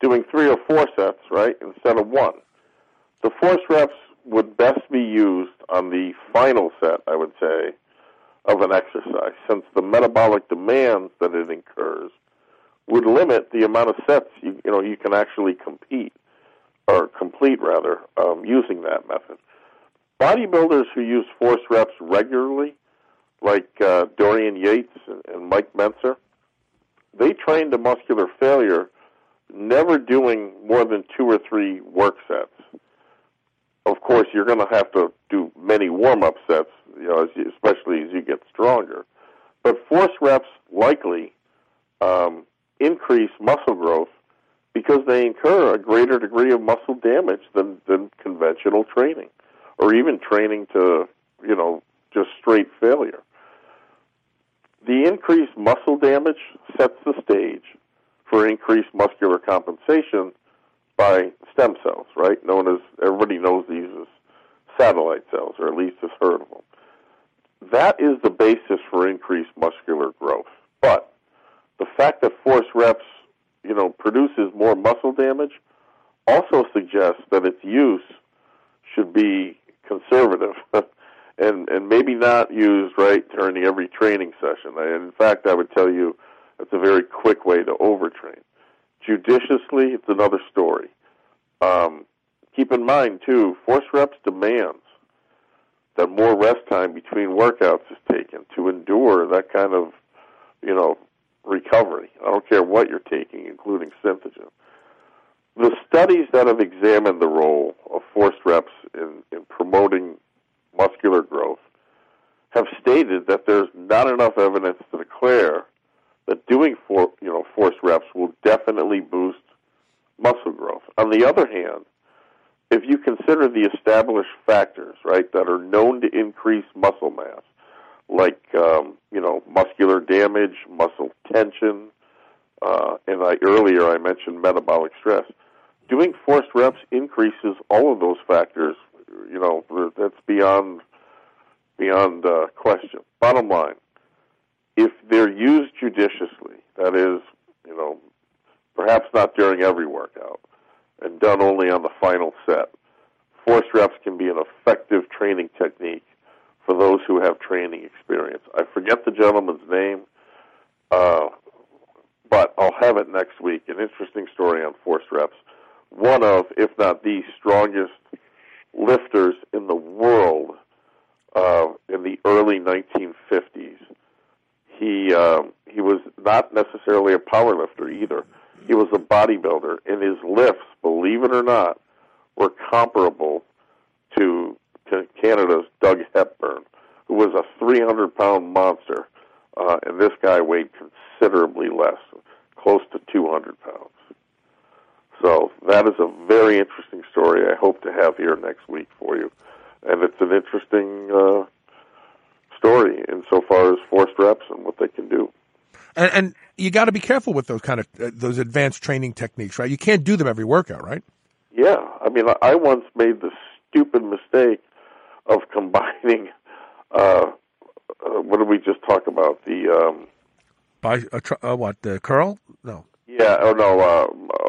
B: doing three or four sets, right, instead of one. The force reps would best be used on the final set, I would say, of an exercise, since the metabolic demands that it incurs would limit the amount of sets you, you know you can actually compete or complete rather um, using that method. Bodybuilders who use force reps regularly, like uh, Dorian Yates and, Mike Mentzer, they train to muscular failure, never doing more than two or three work sets. Of course, you're going to have to do many warm-up sets, you know, as you, especially as you get stronger. But force reps likely um, increase muscle growth because they incur a greater degree of muscle damage than, than conventional training, or even training to, you know, just straight failure. The increased muscle damage sets the stage for increased muscular compensation by stem cells, right? Known as, everybody knows these as satellite cells, or at least has heard of them. That is the basis for increased muscular growth. But the fact that force reps, you know, produces more muscle damage also suggests that its use should be conservative and and maybe not used right during every training session. And in fact, I would tell you that's a very quick way to overtrain. Judiciously, it's another story. Um, keep in mind too, force reps demands that more rest time between workouts is taken to endure that kind of, you know, recovery. I don't care what you're taking, including Synthogen. The studies that have examined the role of forced reps in, in promoting muscular growth have stated that there's not enough evidence to declare that doing for, you know forced reps will definitely boost muscle growth. On the other hand, if you consider the established factors, right, that are known to increase muscle mass, like um, you know muscular damage, muscle tension, uh, and I earlier I mentioned metabolic stress. Doing forced reps increases all of those factors. You know that's beyond beyond uh, question. Bottom line, if they're used judiciously, that is, you know, perhaps not during every workout, and done only on the final set, force reps can be an effective training technique for those who have training experience. I forget the gentleman's name, uh, but I'll have it next week. An interesting story on force reps. One of, if not the strongest lifters in the world uh, in the early 1950s. He uh, he was not necessarily a power lifter either. He was a bodybuilder, and his lifts, believe it or not, were comparable to Canada's Doug Hepburn, who was a 300 pound monster, uh, and this guy weighed considerably less, close to 200 pounds. So that is a very interesting story. I hope to have here next week for you, and it's an interesting uh, story insofar as forced reps and what they can do.
A: And, and you got to be careful with those kind of uh, those advanced training techniques, right? You can't do them every workout, right?
B: Yeah, I mean, I once made the stupid mistake of combining. Uh, uh, what did we just talk about? The um,
A: By uh, tr- uh, what the curl? No.
B: yeah, oh no, uh,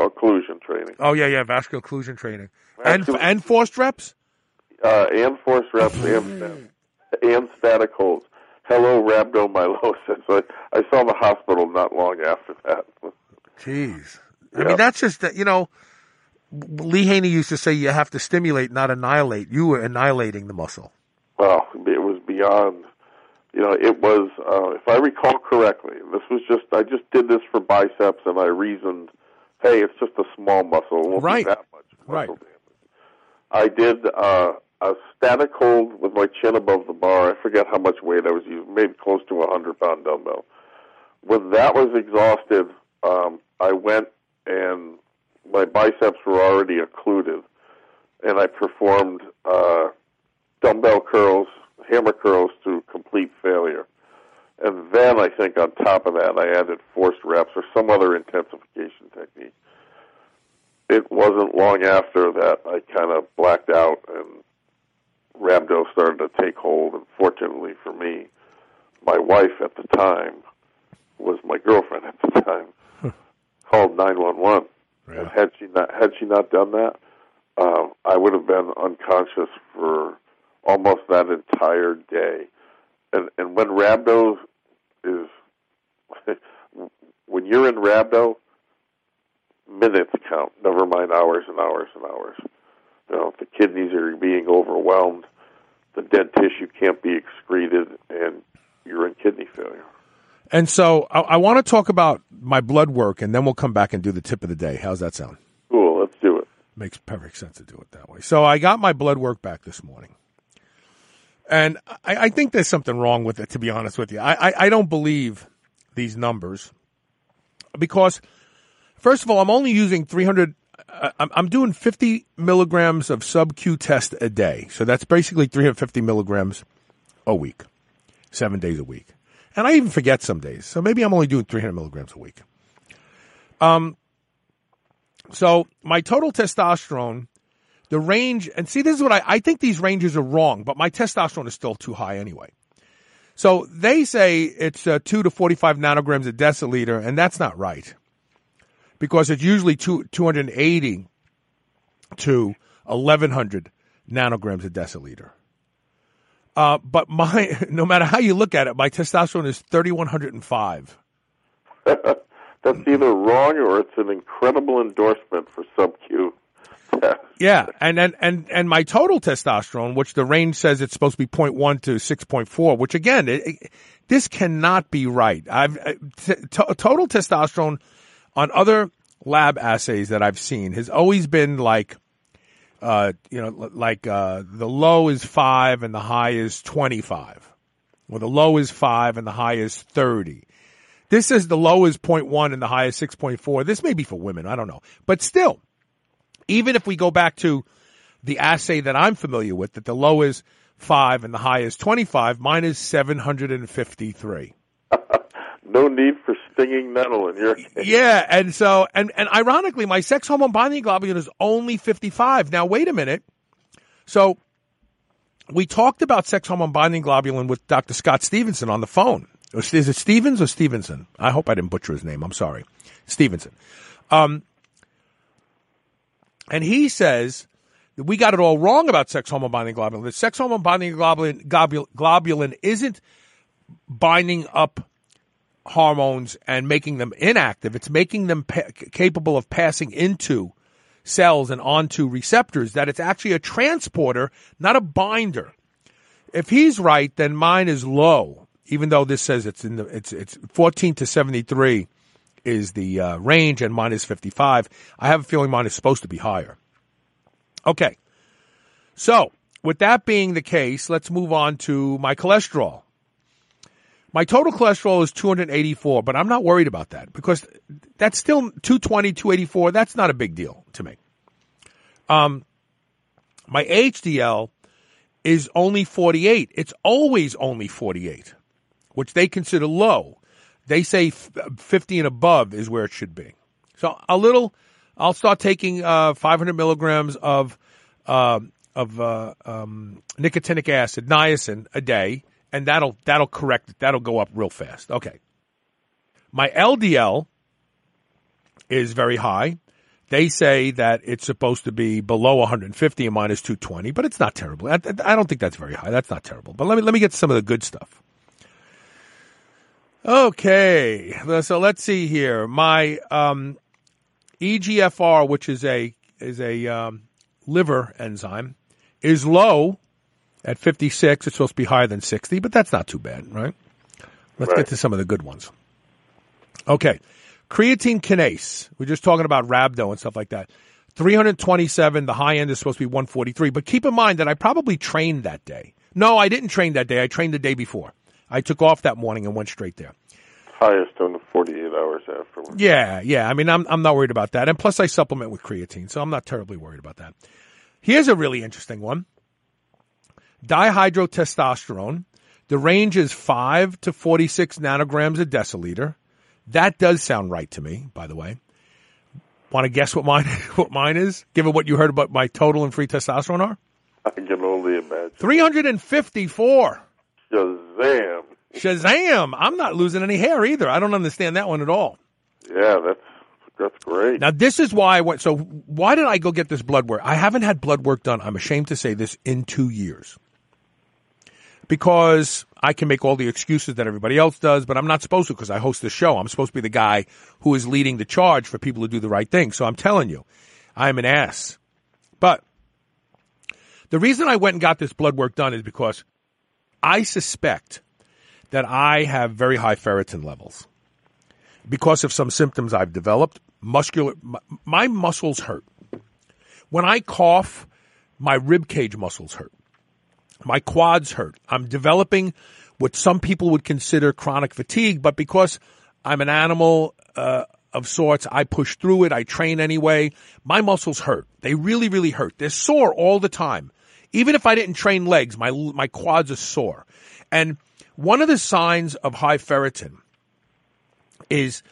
B: occlusion training
A: Oh yeah, yeah, vascular occlusion training and and forced reps.
B: uh, and force reps and and static holds. Hello, rhabdomyolysis. I, I saw the hospital not long after that.
A: Jeez, I mean that's just that you know. Lee Haney used to say you have to stimulate, not annihilate. You were annihilating the muscle.
B: Well, it was beyond. You know, it was. Uh, if I recall correctly, this was just. I just did this for biceps, and I reasoned, hey, it's just a small muscle. It won't
A: Right.
B: be that much muscle
A: Right.
B: damage. I did uh, a static hold with my chin above the bar. I forget how much weight I was using, maybe close to a hundred pound dumbbell. When that was exhausted, um, I went and my biceps were already occluded, and I performed uh, dumbbell curls, hammer curls to complete failure. And then I think on top of that, I added forced reps or some other intensification technique. It wasn't long after that I kind of blacked out and rhabdo started to take hold. And fortunately for me, my wife at the time was my girlfriend at the time. called nine one one, and had she not had she not done that, uh, I would have been unconscious for almost that entire day. And and when rhabdo is when you're in rhabdo, minutes count. Never mind hours and hours and hours. You know, the kidneys are being overwhelmed, the dead tissue can't be excreted, and you're in kidney failure.
A: And so I, I want to talk about my blood work, and then we'll come back and do the tip of the day. How's that sound?
B: Cool, let's do it.
A: Makes perfect sense to do it that way. So I got my blood work back this morning. And I, I think there's something wrong with it, to be honest with you. I, I, I don't believe these numbers because First of all, I'm only using 300. Uh, I'm, I'm doing 50 milligrams of sub Q test a day. So that's basically 350 milligrams a week, seven days a week. And I even forget some days. So maybe I'm only doing 300 milligrams a week. Um, so my total testosterone, the range, and see, this is what I, I think these ranges are wrong, but my testosterone is still too high anyway. So they say it's uh, 2 to 45 nanograms a deciliter, and that's not right because it's usually two, 280 to 1100 nanograms a deciliter. Uh, but my, no matter how you look at it, my testosterone is 3105.
B: That's either wrong or it's an incredible endorsement for sub Q.
A: Yeah, and, and and and my total testosterone, which the range says it's supposed to be 0.1 to 6.4, which again, it, it, this cannot be right. I've uh, t- t- total testosterone on other lab assays that I've seen has always been like, uh, you know, like uh, the low is five and the high is 25, or the low is five and the high is 30. This says the low is 0.1 and the high is 6.4. This may be for women. I don't know. But still, even if we go back to the assay that I'm familiar with, that the low is 5 and the high is 25, mine is 753.
B: No need for stinging nettle in your case.
A: Yeah, and so and and ironically, my sex hormone binding globulin is only 55. Now wait a minute. So we talked about sex hormone binding globulin with Dr. Scott Stevenson on the phone. Is it Stevens or Stevenson? I hope I didn't butcher his name. I'm sorry. Stevenson. Um, and he says that we got it all wrong about sex hormone binding globulin. The sex hormone binding globulin, globulin, globulin isn't binding up hormones and making them inactive. It's making them pa- capable of passing into cells and onto receptors, that it's actually a transporter, not a binder. If he's right, then mine is low even though this says it's in the it's it's 14 to 73 is the uh, range and mine is 55. I have a feeling mine is supposed to be higher. Okay. So, with that being the case, let's move on to my cholesterol. My total cholesterol is 284, but I'm not worried about that because that's still 220, 284. That's not a big deal to me. Um, my HDL is only 48. It's always only 48 which they consider low. They say 50 and above is where it should be. So a little, I'll start taking uh, 500 milligrams of uh, of uh, um, nicotinic acid, niacin, a day, and that'll that'll correct it. That'll go up real fast. Okay. My LDL is very high. They say that it's supposed to be below 150 and minus 220, but it's not terrible. I, I don't think that's very high. That's not terrible. But let me let me get some of the good stuff. Okay, so let's see here. My um, EGFR, which is a is a um, liver enzyme, is low at 56. It's supposed to be higher than 60, but that's not too bad, right? Let's
B: Right.
A: get to some of the good ones. Okay, creatine kinase. We're just talking about rhabdo and stuff like that. 327. The high end is supposed to be 143. But keep in mind that I probably trained that day. No, I didn't train that day. I trained the day before. I took off that morning and went straight there.
B: Highest on the 48 hours afterwards.
A: Yeah, yeah. I mean, I'm I'm not worried about that. And plus, I supplement with creatine, so I'm not terribly worried about that. Here's a really interesting one: dihydrotestosterone. The range is five to 46 nanograms a deciliter. That does sound right to me, by the way. Want to guess what mine what mine is? Given what you heard about my total and free testosterone are
B: I can only imagine.
A: 354.
B: Shazam!
A: Shazam! I'm not losing any hair either. I don't understand that one at all.
B: Yeah, that's that's great.
A: Now this is why I went. So why did I go get this blood work? I haven't had blood work done. I'm ashamed to say this in two years because I can make all the excuses that everybody else does, but I'm not supposed to because I host the show. I'm supposed to be the guy who is leading the charge for people to do the right thing. So I'm telling you, I'm an ass. But the reason I went and got this blood work done is because I suspect that I have very high ferritin levels because of some symptoms I've developed. Muscular, my, my muscles hurt. When I cough, my rib cage muscles hurt. My quads hurt. I'm developing what some people would consider chronic fatigue, but because I'm an animal, uh, of sorts. I push through it. I train anyway. My muscles hurt. They really, really hurt. They're sore all the time. Even if I didn't train legs, my, my quads are sore. And one of the signs of high ferritin is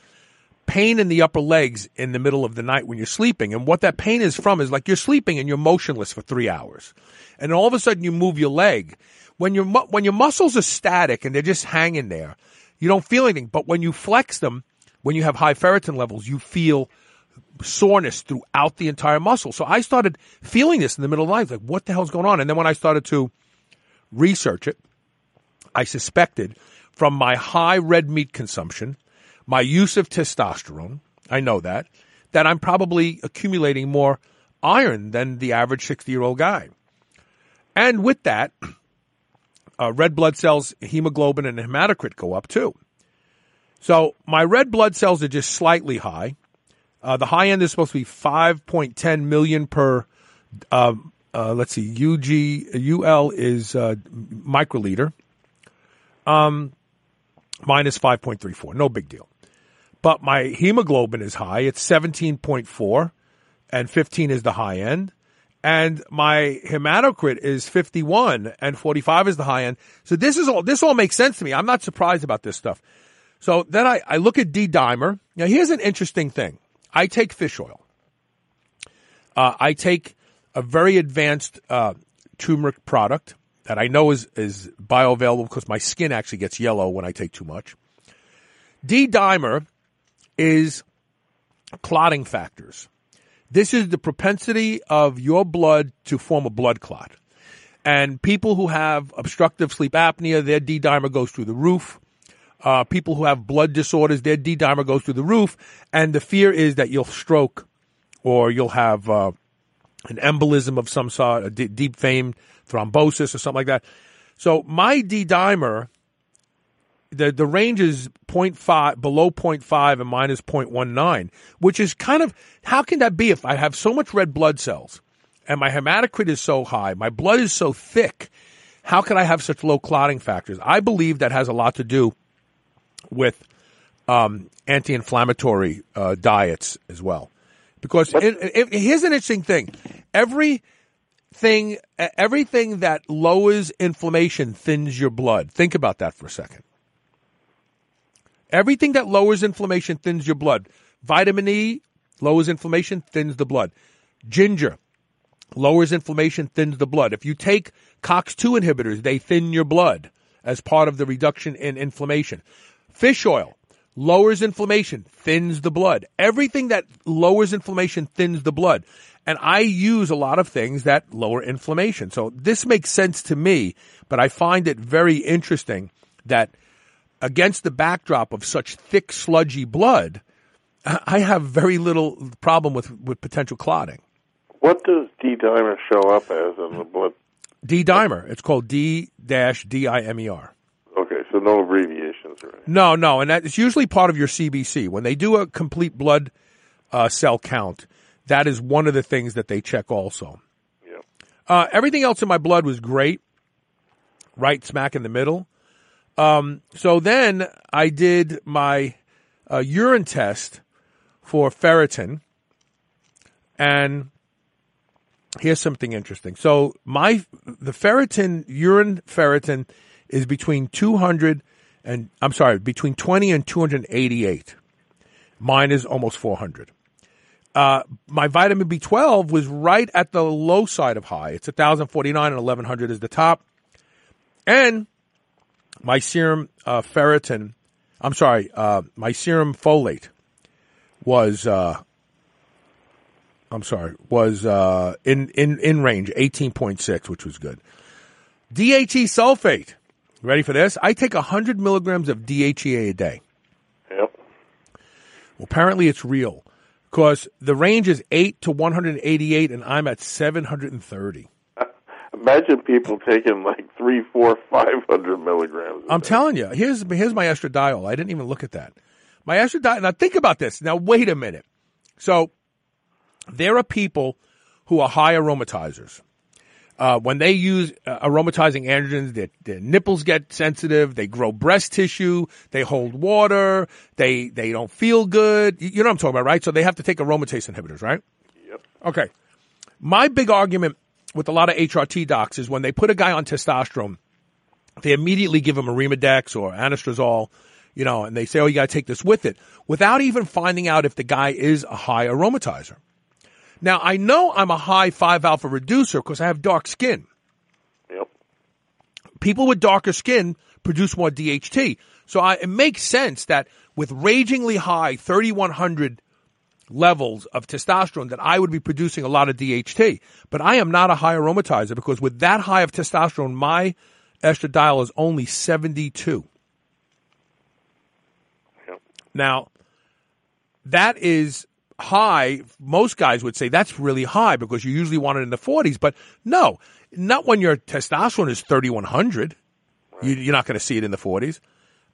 A: pain in the upper legs in the middle of the night when you're sleeping. And what that pain is from is like you're sleeping and you're motionless for three hours. And all of a sudden you move your leg. When your, when your muscles are static and they're just hanging there, you don't feel anything. But when you flex them, when you have high ferritin levels, you feel soreness throughout the entire muscle. So I started feeling this in the middle of the night, like what the hell's going on? And then when I started to research it, I suspected from my high red meat consumption, my use of testosterone, I know that, that I'm probably accumulating more iron than the average 60 year old guy. And with that, uh, red blood cells, hemoglobin, and hematocrit go up too. So my red blood cells are just slightly high. Uh, the high end is supposed to be 5.10 million per, uh, uh, let's see, UG, UL is uh, microliter. Um, 5.34. No big deal. But my hemoglobin is high. It's 17.4 and 15 is the high end. And my hematocrit is 51 and 45 is the high end. So this is all, this all makes sense to me. I'm not surprised about this stuff. So then I, I look at D dimer. Now here's an interesting thing. I take fish oil. Uh, I take a very advanced uh, turmeric product that I know is, is bioavailable because my skin actually gets yellow when I take too much. D dimer is clotting factors. This is the propensity of your blood to form a blood clot. And people who have obstructive sleep apnea, their D dimer goes through the roof. Uh, people who have blood disorders, their D dimer goes through the roof. And the fear is that you'll stroke or you'll have uh, an embolism of some sort, a d- deep vein thrombosis or something like that. So my D dimer, the, the range is 0.5, below 0.5 and mine 0.19, which is kind of, how can that be if I have so much red blood cells and my hematocrit is so high, my blood is so thick, how could I have such low clotting factors? I believe that has a lot to do with um, anti-inflammatory uh, diets as well. Because it, it, here's an interesting thing: everything, everything that lowers inflammation thins your blood. Think about that for a second. Everything that lowers inflammation thins your blood. Vitamin E lowers inflammation, thins the blood. Ginger lowers inflammation, thins the blood. If you take COX2 inhibitors, they thin your blood as part of the reduction in inflammation. Fish oil lowers inflammation, thins the blood. Everything that lowers inflammation thins the blood. And I use a lot of things that lower inflammation. So this makes sense to me, but I find it very interesting that against the backdrop of such thick, sludgy blood, I have very little problem with, with potential clotting.
B: What does D dimer show up as in the blood?
A: D dimer. It's called D dash D I M E R.
B: Okay, so no abbreviations anything.
A: No, no, and that is usually part of your CBC. When they do a complete blood uh, cell count, that is one of the things that they check also.
B: Yeah.
A: Uh, everything else in my blood was great, right smack in the middle. Um, so then I did my uh, urine test for ferritin, and here's something interesting. So my the ferritin urine ferritin is between 200 and I'm sorry, between 20 and 288. Mine is almost 400. Uh, my vitamin B12 was right at the low side of high. It's 1049 and 1100 is the top. And my serum uh, ferritin, I'm sorry, uh, my serum folate was, uh, I'm sorry, was uh, in, in, in range, 18.6, which was good. DHE sulfate, ready for this? I take 100 milligrams of DHEA a day.
B: Yep.
A: Well, apparently it's real because the range is 8 to 188 and I'm at 730.
B: Imagine people taking like three, four, five hundred milligrams.
A: I'm telling you, here's here's my estradiol. I didn't even look at that. My estradiol. Now think about this. Now wait a minute. So there are people who are high aromatizers. Uh, when they use uh, aromatizing androgens, their, their nipples get sensitive. They grow breast tissue. They hold water. They they don't feel good. You you know what I'm talking about, right? So they have to take aromatase inhibitors, right?
B: Yep.
A: Okay. My big argument with a lot of HRT docs is when they put a guy on testosterone, they immediately give him Arimidex or anastrozole, you know, and they say, oh, you got to take this with it without even finding out if the guy is a high aromatizer. Now, I know I'm a high 5 alpha reducer because I have dark skin.
B: Yep.
A: People with darker skin produce more DHT. So I, it makes sense that with ragingly high 3100 levels of testosterone that I would be producing a lot of DHT. But I am not a high aromatizer because with that high of testosterone, my estradiol is only 72. Now, that is high. Most guys would say that's really high because you usually want it in the 40s. But no, not when your testosterone is 3100. You, you're not going to see it in the 40s.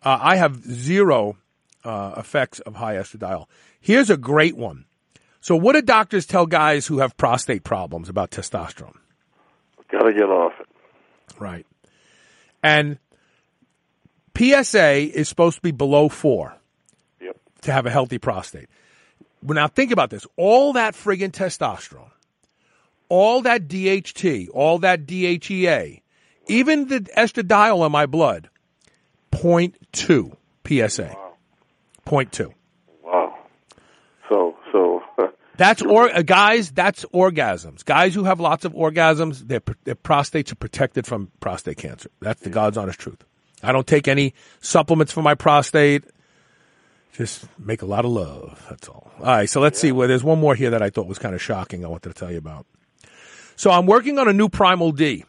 A: Uh, I have zero uh, effects of high estradiol. Here's a great one. So, what do doctors tell guys who have prostate problems about testosterone?
B: Got to get off it.
A: Right. And PSA is supposed to be below four
B: Yep.
A: to have a healthy prostate. Well, now think about this. All that friggin' testosterone, all that DHT, all that DHEA, even the estradiol in my blood, 0.2 PSA. 0.2.
B: So so
A: That's or uh, guys. That's orgasms. Guys who have lots of orgasms, their their prostates are protected from prostate cancer. That's the God's honest truth. I don't take any supplements for my prostate. Just make a lot of love. That's all. All right. So let's see. Well, there's one more here that I thought was kind of shocking. I wanted to tell you about. So I'm working on a new Primal D.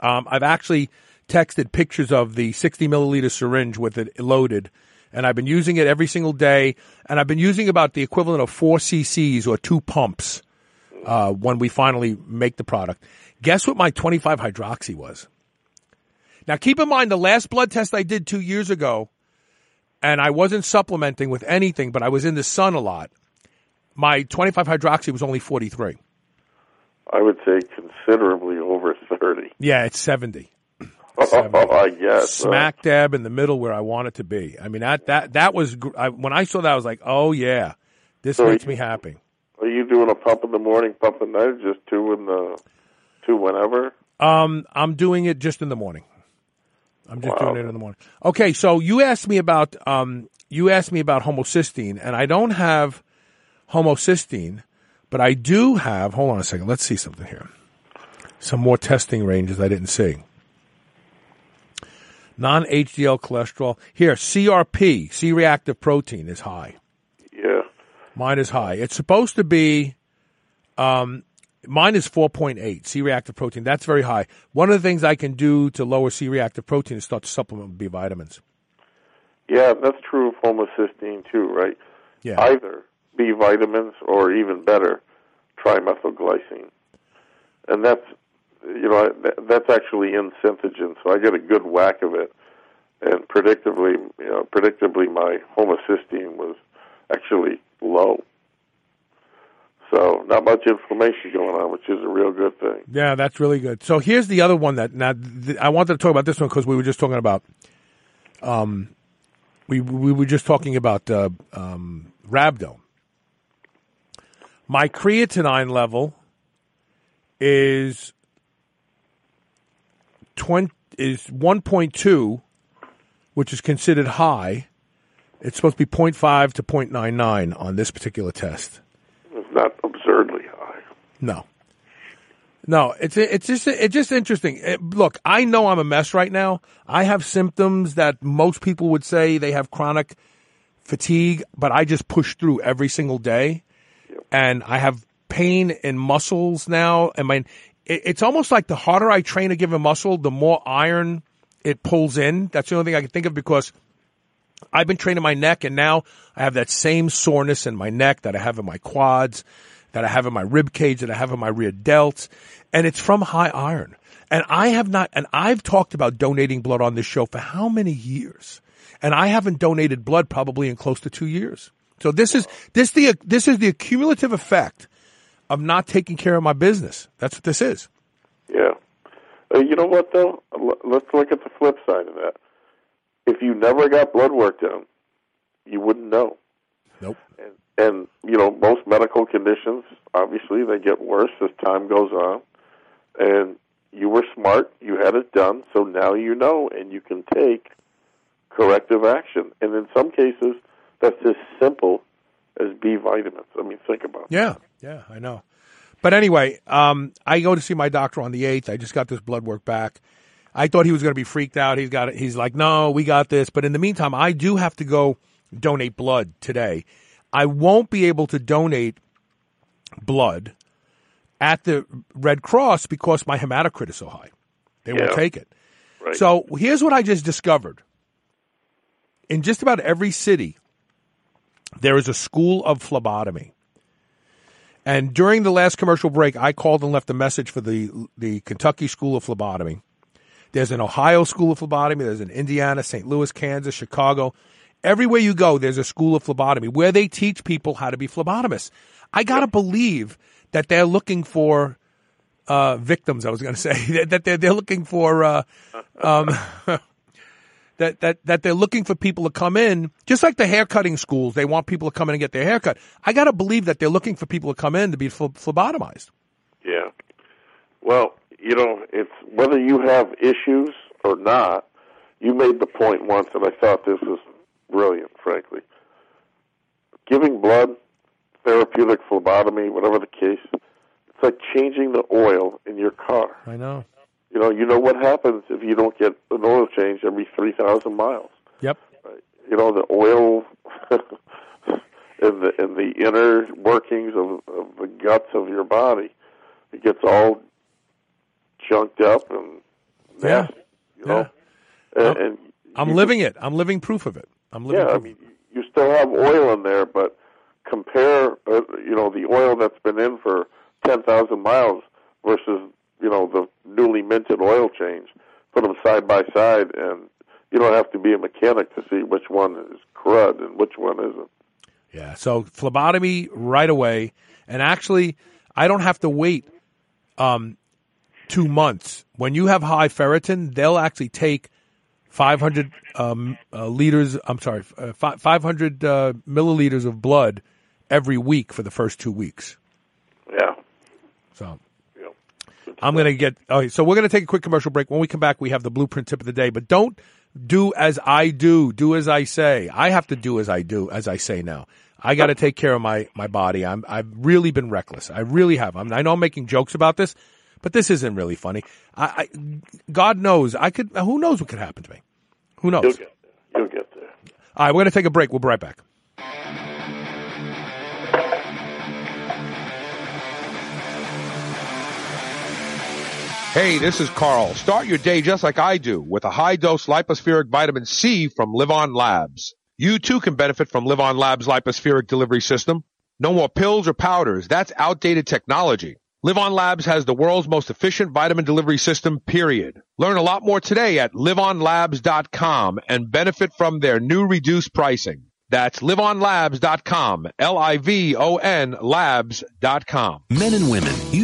A: Um, I've actually texted pictures of the 60 milliliter syringe with it loaded, and I've been using it every single day. And I've been using about the equivalent of four cc's or two pumps uh, when we finally make the product. Guess what my 25 hydroxy was? Now, keep in mind the last blood test I did two years ago, and I wasn't supplementing with anything, but I was in the sun a lot. My 25 hydroxy was only 43.
B: I would say considerably over thirty.
A: Yeah, it's 70.
B: I guess. uh,
A: Smack dab in the middle where I want it to be. I mean, that, that, that was, I, when I saw that, I was like, oh yeah, this
B: So
A: makes
B: you-
A: me happy.
B: Are you doing a pump in the morning, pump at night, just two in the two whenever?
A: Um, I'm doing it just in the morning. I'm just doing it in the morning. Okay, so you asked me about um, you asked me about homocysteine, and I don't have homocysteine, but I do have. Hold on a second. Let's see something here. Some more testing ranges I didn't see. Non HDL cholesterol. Here, CRP, C reactive protein, is high.
B: Yeah.
A: Mine is high. It's supposed to be, um, mine is 4.8 C reactive protein. That's very high. One of the things I can do to lower C reactive protein is start to supplement with B vitamins.
B: Yeah, that's true of homocysteine too, right?
A: Yeah.
B: Either B vitamins or even better, trimethylglycine, and that's you know that- that's actually in Synthogen, so I get a good whack of it. And predictably, you know, predictably, my homocysteine was actually low. So not much inflammation going on, which is a real good thing.
A: Yeah, that's really good. So here's the other one that now th- I wanted to talk about this one because we were just talking about, um, we we were just talking about uh, um, rhabdo. My creatinine level is twenty is one point two, which is considered high. It's supposed to be 0.5 to 0.99 on this particular test.
B: It's not absurdly high.
A: No. No, it's it's just it's just interesting. Eh, Look, I know I'm a mess right now. I have symptoms that most people would say they have chronic fatigue, but I just push through every single day. And I have pain in muscles now. I mean, it, it's almost like the harder I train a given muscle, the more iron it pulls in. That's the only thing I can think of because I've been training my neck and now I have that same soreness in my neck that I have in my quads, that I have in my rib cage, that I have in my rear delts. And it's from high iron. And I have not, and I've talked about donating blood on this show for how many years? And I haven't donated blood probably in close to two years. So this is, this the, this is the accumulative effect of not taking care of my business. That's what this is.
B: Yeah. Uh, you know what though? Let's look at the flip side of that. If you never got blood work done, you wouldn't know.
A: Nope.
B: And, and you know, most medical conditions, obviously, they get worse as time goes on. And you were smart. You had it done, so now you know, and you can take corrective action. And in some cases, that's as simple as B vitamins. I mean, think about it.
A: Yeah, yeah, I know. But anyway, um, I go to see my doctor on the eighth. I just got this blood work back. I thought he was going to be freaked out. He's got it. He's like, no, we got this. But in the meantime, I do have to go donate blood today. I won't be able to donate blood at the Red Cross because my hematocrit is so high. They won't take it.
B: Right.
A: So here's what I just discovered. In just about every city, there is a school of phlebotomy. And during the last commercial break, I called and left a message for the the Kentucky School of Phlebotomy. There's an Ohio School of Phlebotomy. There's an Indiana, St. Louis, Kansas, Chicago. Everywhere you go, there's a school of phlebotomy where they teach people how to be phlebotomists. I gotta believe that they're looking for uh, victims. I was going to say that they're they're looking for uh, um, that that that they're looking for people to come in, just like the haircutting schools. They want people to come in and get their haircut. I got to believe that they're looking for people to come in to be phl- phlebotomized.
B: Yeah. Well, you know, it's whether you have issues or not. You made the point once, and I thought this was brilliant, frankly. Giving blood, therapeutic phlebotomy, whatever the case, it's like changing the oil in your car.
A: I know.
B: You know, you know what happens if you don't get an oil change every three thousand miles.
A: Yep.
B: You know, the oil in the in the inner workings of, of the guts of your body, it gets all junked up and
A: Yeah.
B: nasty. You know, and, and
A: I'm
B: you
A: living it. I'm living proof of it. I'm living
B: yeah, I mean, you still have oil in there, but compare, uh, you know, the oil that's been in for 10,000 miles versus, you know, the newly minted oil change. Put them side by side, and you don't have to be a mechanic to see which one is crud and which one isn't.
A: Yeah. So phlebotomy right away, and actually, I don't have to wait um, two months. When you have high ferritin, they'll actually take 500 um, uh, liters. I'm sorry, uh, 500 uh, milliliters of blood every week for the first two weeks.
B: Yeah.
A: So. I'm going to get. Okay, so we're going to take a quick commercial break. When we come back, we have the blueprint tip of the day. But don't do as I do. Do as I say. I have to do as I do, as I say now. I got to take care of my my body. I'm I've really been reckless. I really have. I'm, I know I'm making jokes about this, but this isn't really funny. I, I God knows I could. Who knows what could happen to me? Who knows?
B: You'll get there. You'll get there.
A: All right, we're going to take a break. We'll be right back. Hey, this is Carl. Start your day just like I do with a high dose lipospheric vitamin C from LivOn Labs. You too can benefit from LivOn Labs lipospheric delivery system. No more pills or powders. That's outdated technology. LivOn Labs has the world's most efficient vitamin delivery system, period. Learn a lot more today at livonlabs.com and benefit from their new reduced pricing. That's livonlabs.com. L-I-V-O-N labs.com.
E: Men and women, you've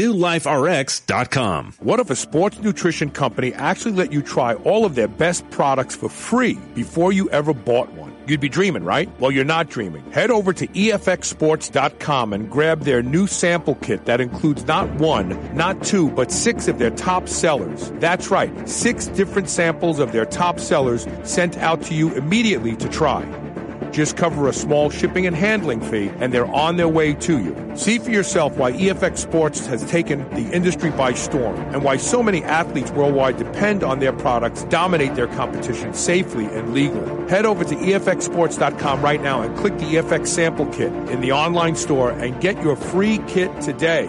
E: RenewLifeRx.com.
A: What if a sports nutrition company actually let you try all of their best products for free before you ever bought one? You'd be dreaming, right? Well, you're not dreaming. Head over to EFXSports.com and grab their new sample kit that includes not one, not two, but six of their top sellers. That's right, six different samples of their top sellers sent out to you immediately to try. Just cover a small shipping and handling fee, and they're on their way to you. See for yourself why EFX Sports has taken the industry by storm and why so many athletes worldwide depend on their products, dominate their competition safely and legally. Head over to EFXSports.com right now and click the EFX sample kit in the online store and get your free kit today.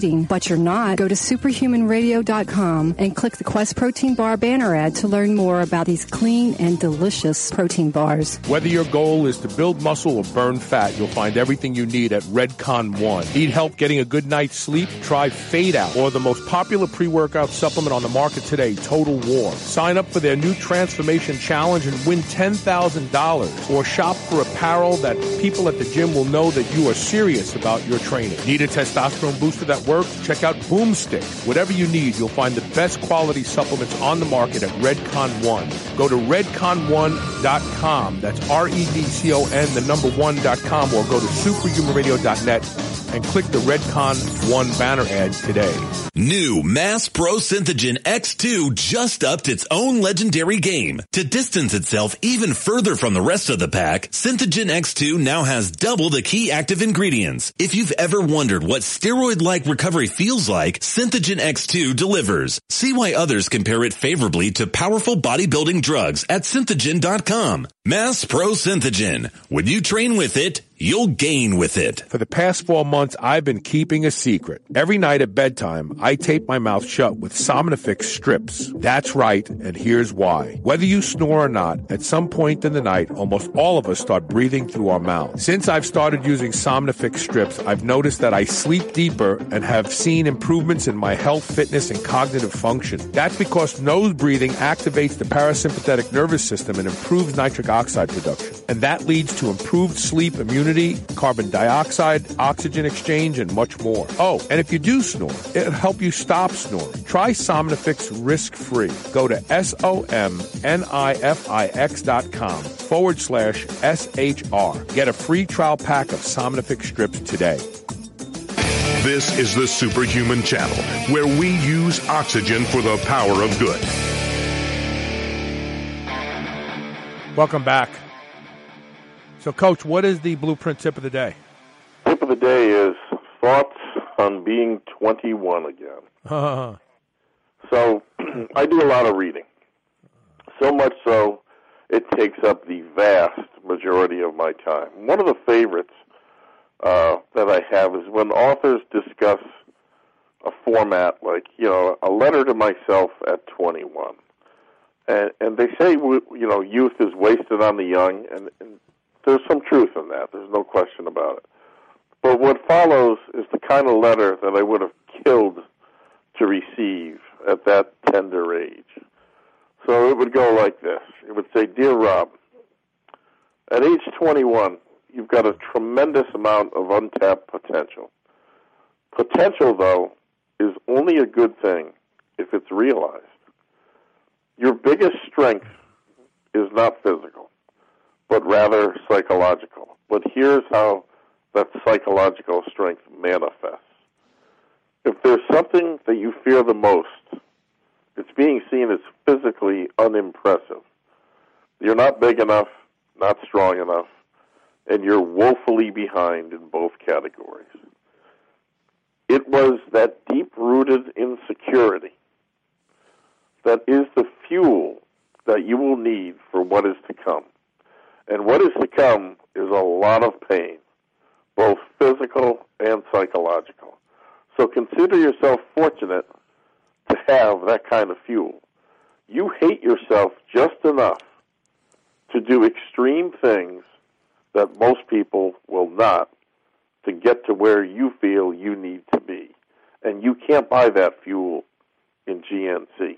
K: but you're not. Go to superhumanradio.com and click the Quest Protein Bar banner ad to learn more about these clean and delicious protein bars.
A: Whether your goal is to build muscle or burn fat, you'll find everything you need at Redcon One. Need help getting a good night's sleep? Try Fade Out or the most popular pre-workout supplement on the market today, Total War. Sign up for their new Transformation Challenge and win $10,000 or shop for apparel that people at the gym will know that you are serious about your training. Need a testosterone booster that works? Check out Boomstick. Whatever you need, you'll find the best quality supplements on the market at Redcon One. Go to redcon1.com. That's R-E-D-C-O-N, the number one.com, or go to superhumanradio.net and click the Redcon One banner ad today.
E: New Mass Pro Synthogen X2 just upped its own legendary game. To distance itself even further from the rest of the pack, Synthogen X2 now has double the key active ingredients. If you've ever wondered what steroid-like recovery feels like, Synthogen X2 delivers. See why others compare it favorably to powerful bodybuilding drugs at synthogen.com. Mass Pro Synthogen. When you train with it, you'll gain with it.
A: For the past four months, I've been keeping a secret. Every night at bedtime, I tape my mouth shut with Somnifix strips. That's right, and here's why. Whether you snore or not, at some point in the night, almost all of us start breathing through our mouth. Since I've started using Somnifix strips, I've noticed that I sleep deeper and have seen improvements in my health, fitness, and cognitive function. That's because nose breathing activates the parasympathetic nervous system and improves nitric oxide production. And that leads to improved sleep, immunity, carbon dioxide, oxygen exchange, and much more. Oh, and if you do snore, it'll help you stop snoring. Try Somnifix risk-free. Go to S-O-M-N-I-F-I-X dot com forward slash S-H-R. Get a free trial pack of Somnifix strips today.
D: This is the Superhuman Channel, where we use oxygen for the power of good.
A: Welcome back. So, Coach, what is the blueprint tip of the day?
B: Tip of the day is thoughts on being 21 again.
A: Uh,
B: So I do a lot of reading. So much so, it takes up the vast majority of my time. One of the favorites uh, that I have is when authors discuss a format like, you know, a letter to myself at 21. And, and they say, you know, youth is wasted on the young, and, and there's some truth in that. There's no question about it. But what follows is the kind of letter that I would have killed to receive at that tender age. So it would go like this. It would say, Dear Rob, at age 21, you've got a tremendous amount of untapped potential. Potential, though, is only a good thing if it's realized. Your biggest strength is not physical, but rather psychological. But here's how that psychological strength manifests. If there's something that you fear the most, it's being seen as physically unimpressive. You're not big enough, not strong enough, and you're woefully behind in both categories. It was that deep rooted insecurity that is the fuel that you will need for what is to come. And what is to come is a lot of pain, both physical and psychological. So consider yourself fortunate to have that kind of fuel. You hate yourself just enough to do extreme things that most people will not to get to where you feel you need to be. And you can't buy that fuel in GNC.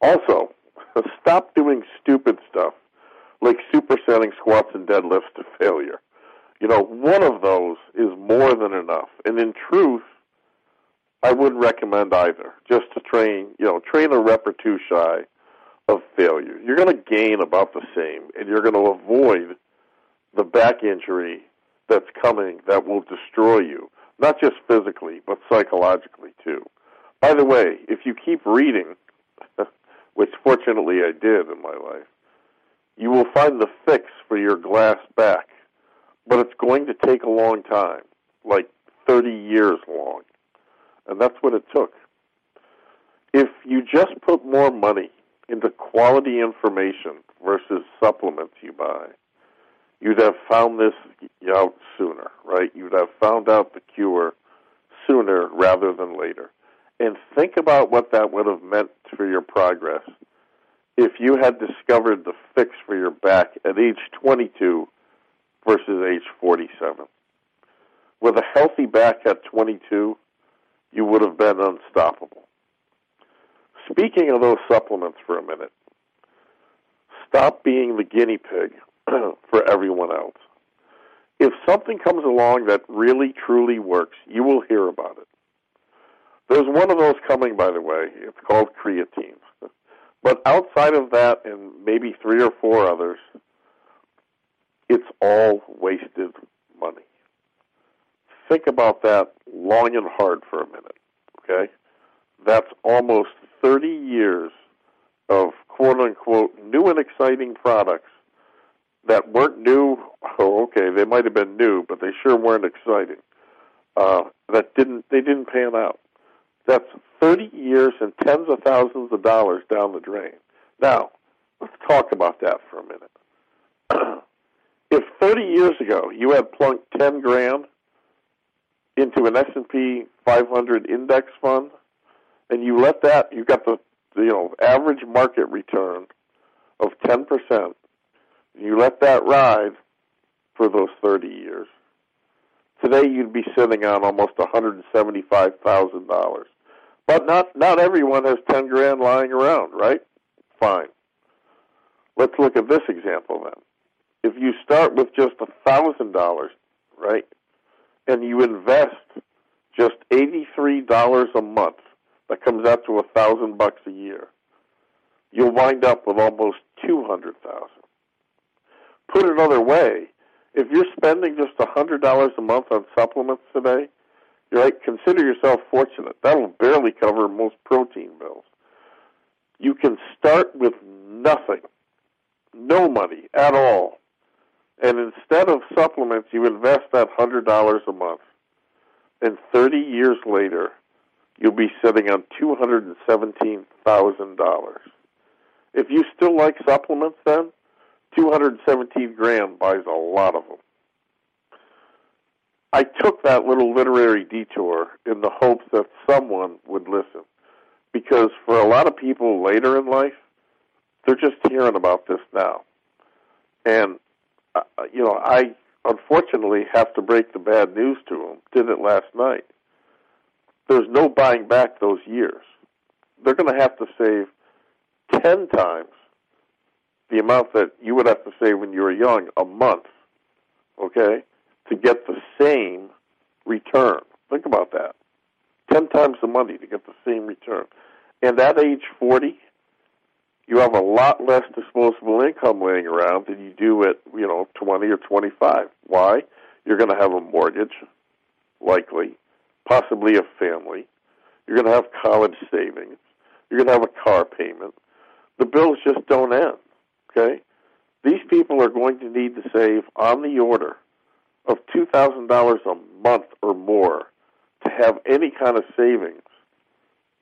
B: Also, stop doing stupid stuff like supersetting squats and deadlifts to failure. You know, one of those is more than enough. And in truth, I wouldn't recommend either. Just to train, you know, train a rep or two shy of failure. You're going to gain about the same, and you're going to avoid the back injury that's coming that will destroy you. not just physically, but psychologically too. By the way, if you keep reading, which fortunately I did in my life, you will find the fix for your glass back, but it's going to take a long time, like 30 years long. And that's what it took. If you just put more money into quality information versus supplements you buy, you'd have found this out sooner, right? You'd have found out the cure sooner rather than later. And think about what that would have meant for your progress if you had discovered the fix for your back at age 22 versus age 47. With a healthy back at 22, you would have been unstoppable. Speaking of those supplements for a minute, stop being the guinea pig for everyone else. If something comes along that really truly works, you will hear about it. There's one of those coming, by the way. It's called creatine. But outside of that, and maybe three or four others, it's all wasted money. Think about that long and hard for a minute, okay? That's almost 30 years of quote unquote new and exciting products that weren't new. Oh, okay, they might have been new, but they sure weren't exciting. Uh, that didn't they didn't pan out. That's 30 years and tens of thousands of dollars down the drain. Now, let's talk about that for a minute. if 30 years ago you had plunked 10 grand into an S&P 500 index fund and you let that you got the, the you know average market return of 10%, and you let that ride for those 30 years. Today you'd be sitting on almost $175,000. But not not everyone has 10 grand lying around, right? Fine. Let's look at this example then. If you start with just a $1,000, right? And you invest just $83 a month, that comes out to a 1000 bucks a year. You'll wind up with almost 200,000. Put it another way, if you're spending just a $100 a month on supplements today, right? Consider yourself fortunate. That'll barely cover most protein bills. You can start with nothing, no money at all. And instead of supplements, you invest that $100 a month. And 30 years later, you'll be sitting on $217,000. If you still like supplements then, 217 grand buys a lot of them. I took that little literary detour in the hopes that someone would listen. Because for a lot of people later in life, they're just hearing about this now. And, uh, you know, I unfortunately have to break the bad news to them. Did it last night. There's no buying back those years. They're going to have to save 10 times the amount that you would have to save when you were young a month. Okay? To get the same return. Think about that. Ten times the money to get the same return. And at age 40, you have a lot less disposable income laying around than you do at, you know, 20 or 25. Why? You're going to have a mortgage, likely, possibly a family. You're going to have college savings. You're going to have a car payment. The bills just don't end, okay? These people are going to need to save on the order of $2,000 a month or more to have any kind of savings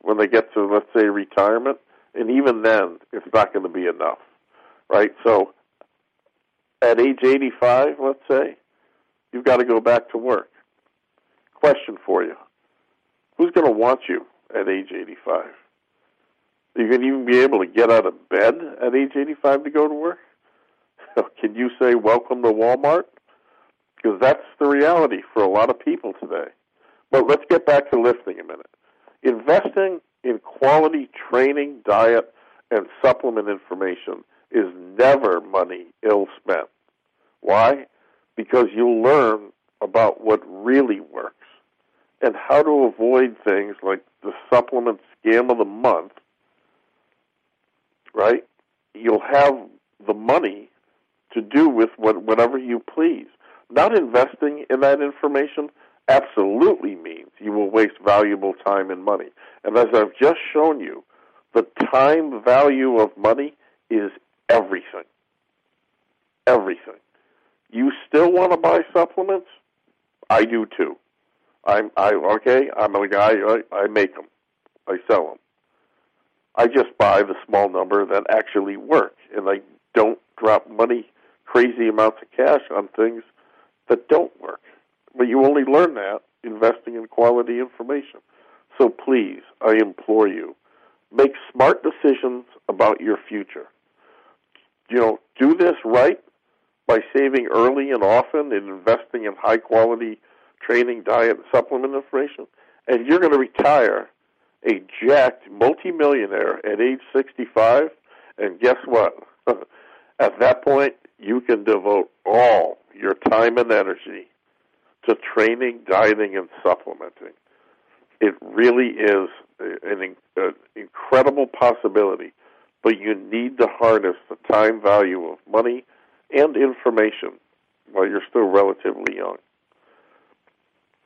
B: when they get to, let's say, retirement. And even then, it's not going to be enough, right? So at age 85, let's say, you've got to go back to work. Question for you Who's going to want you at age 85? Are you going to even be able to get out of bed at age 85 to go to work? Can you say, Welcome to Walmart? Because that's the reality for a lot of people today. But let's get back to lifting a minute. Investing in quality training, diet, and supplement information is never money ill spent. Why? Because you'll learn about what really works and how to avoid things like the supplement scam of the month, right? You'll have the money to do with what, whatever you please not investing in that information absolutely means you will waste valuable time and money. And as I've just shown you, the time value of money is everything. Everything. You still want to buy supplements? I do too. I'm I okay. I'm a guy. I, I make them. I sell them. I just buy the small number that actually work, and I don't drop money, crazy amounts of cash on things that don't work. But you only learn that investing in quality information. So please, I implore you, make smart decisions about your future. You know, do this right by saving early and often and investing in high quality training, diet, and supplement information, and you're going to retire a jacked multimillionaire at age 65. And guess what? at that point, you can devote all your time and energy to training, dieting, and supplementing. It really is an, an incredible possibility, but you need to harness the time value of money and information while you're still relatively young.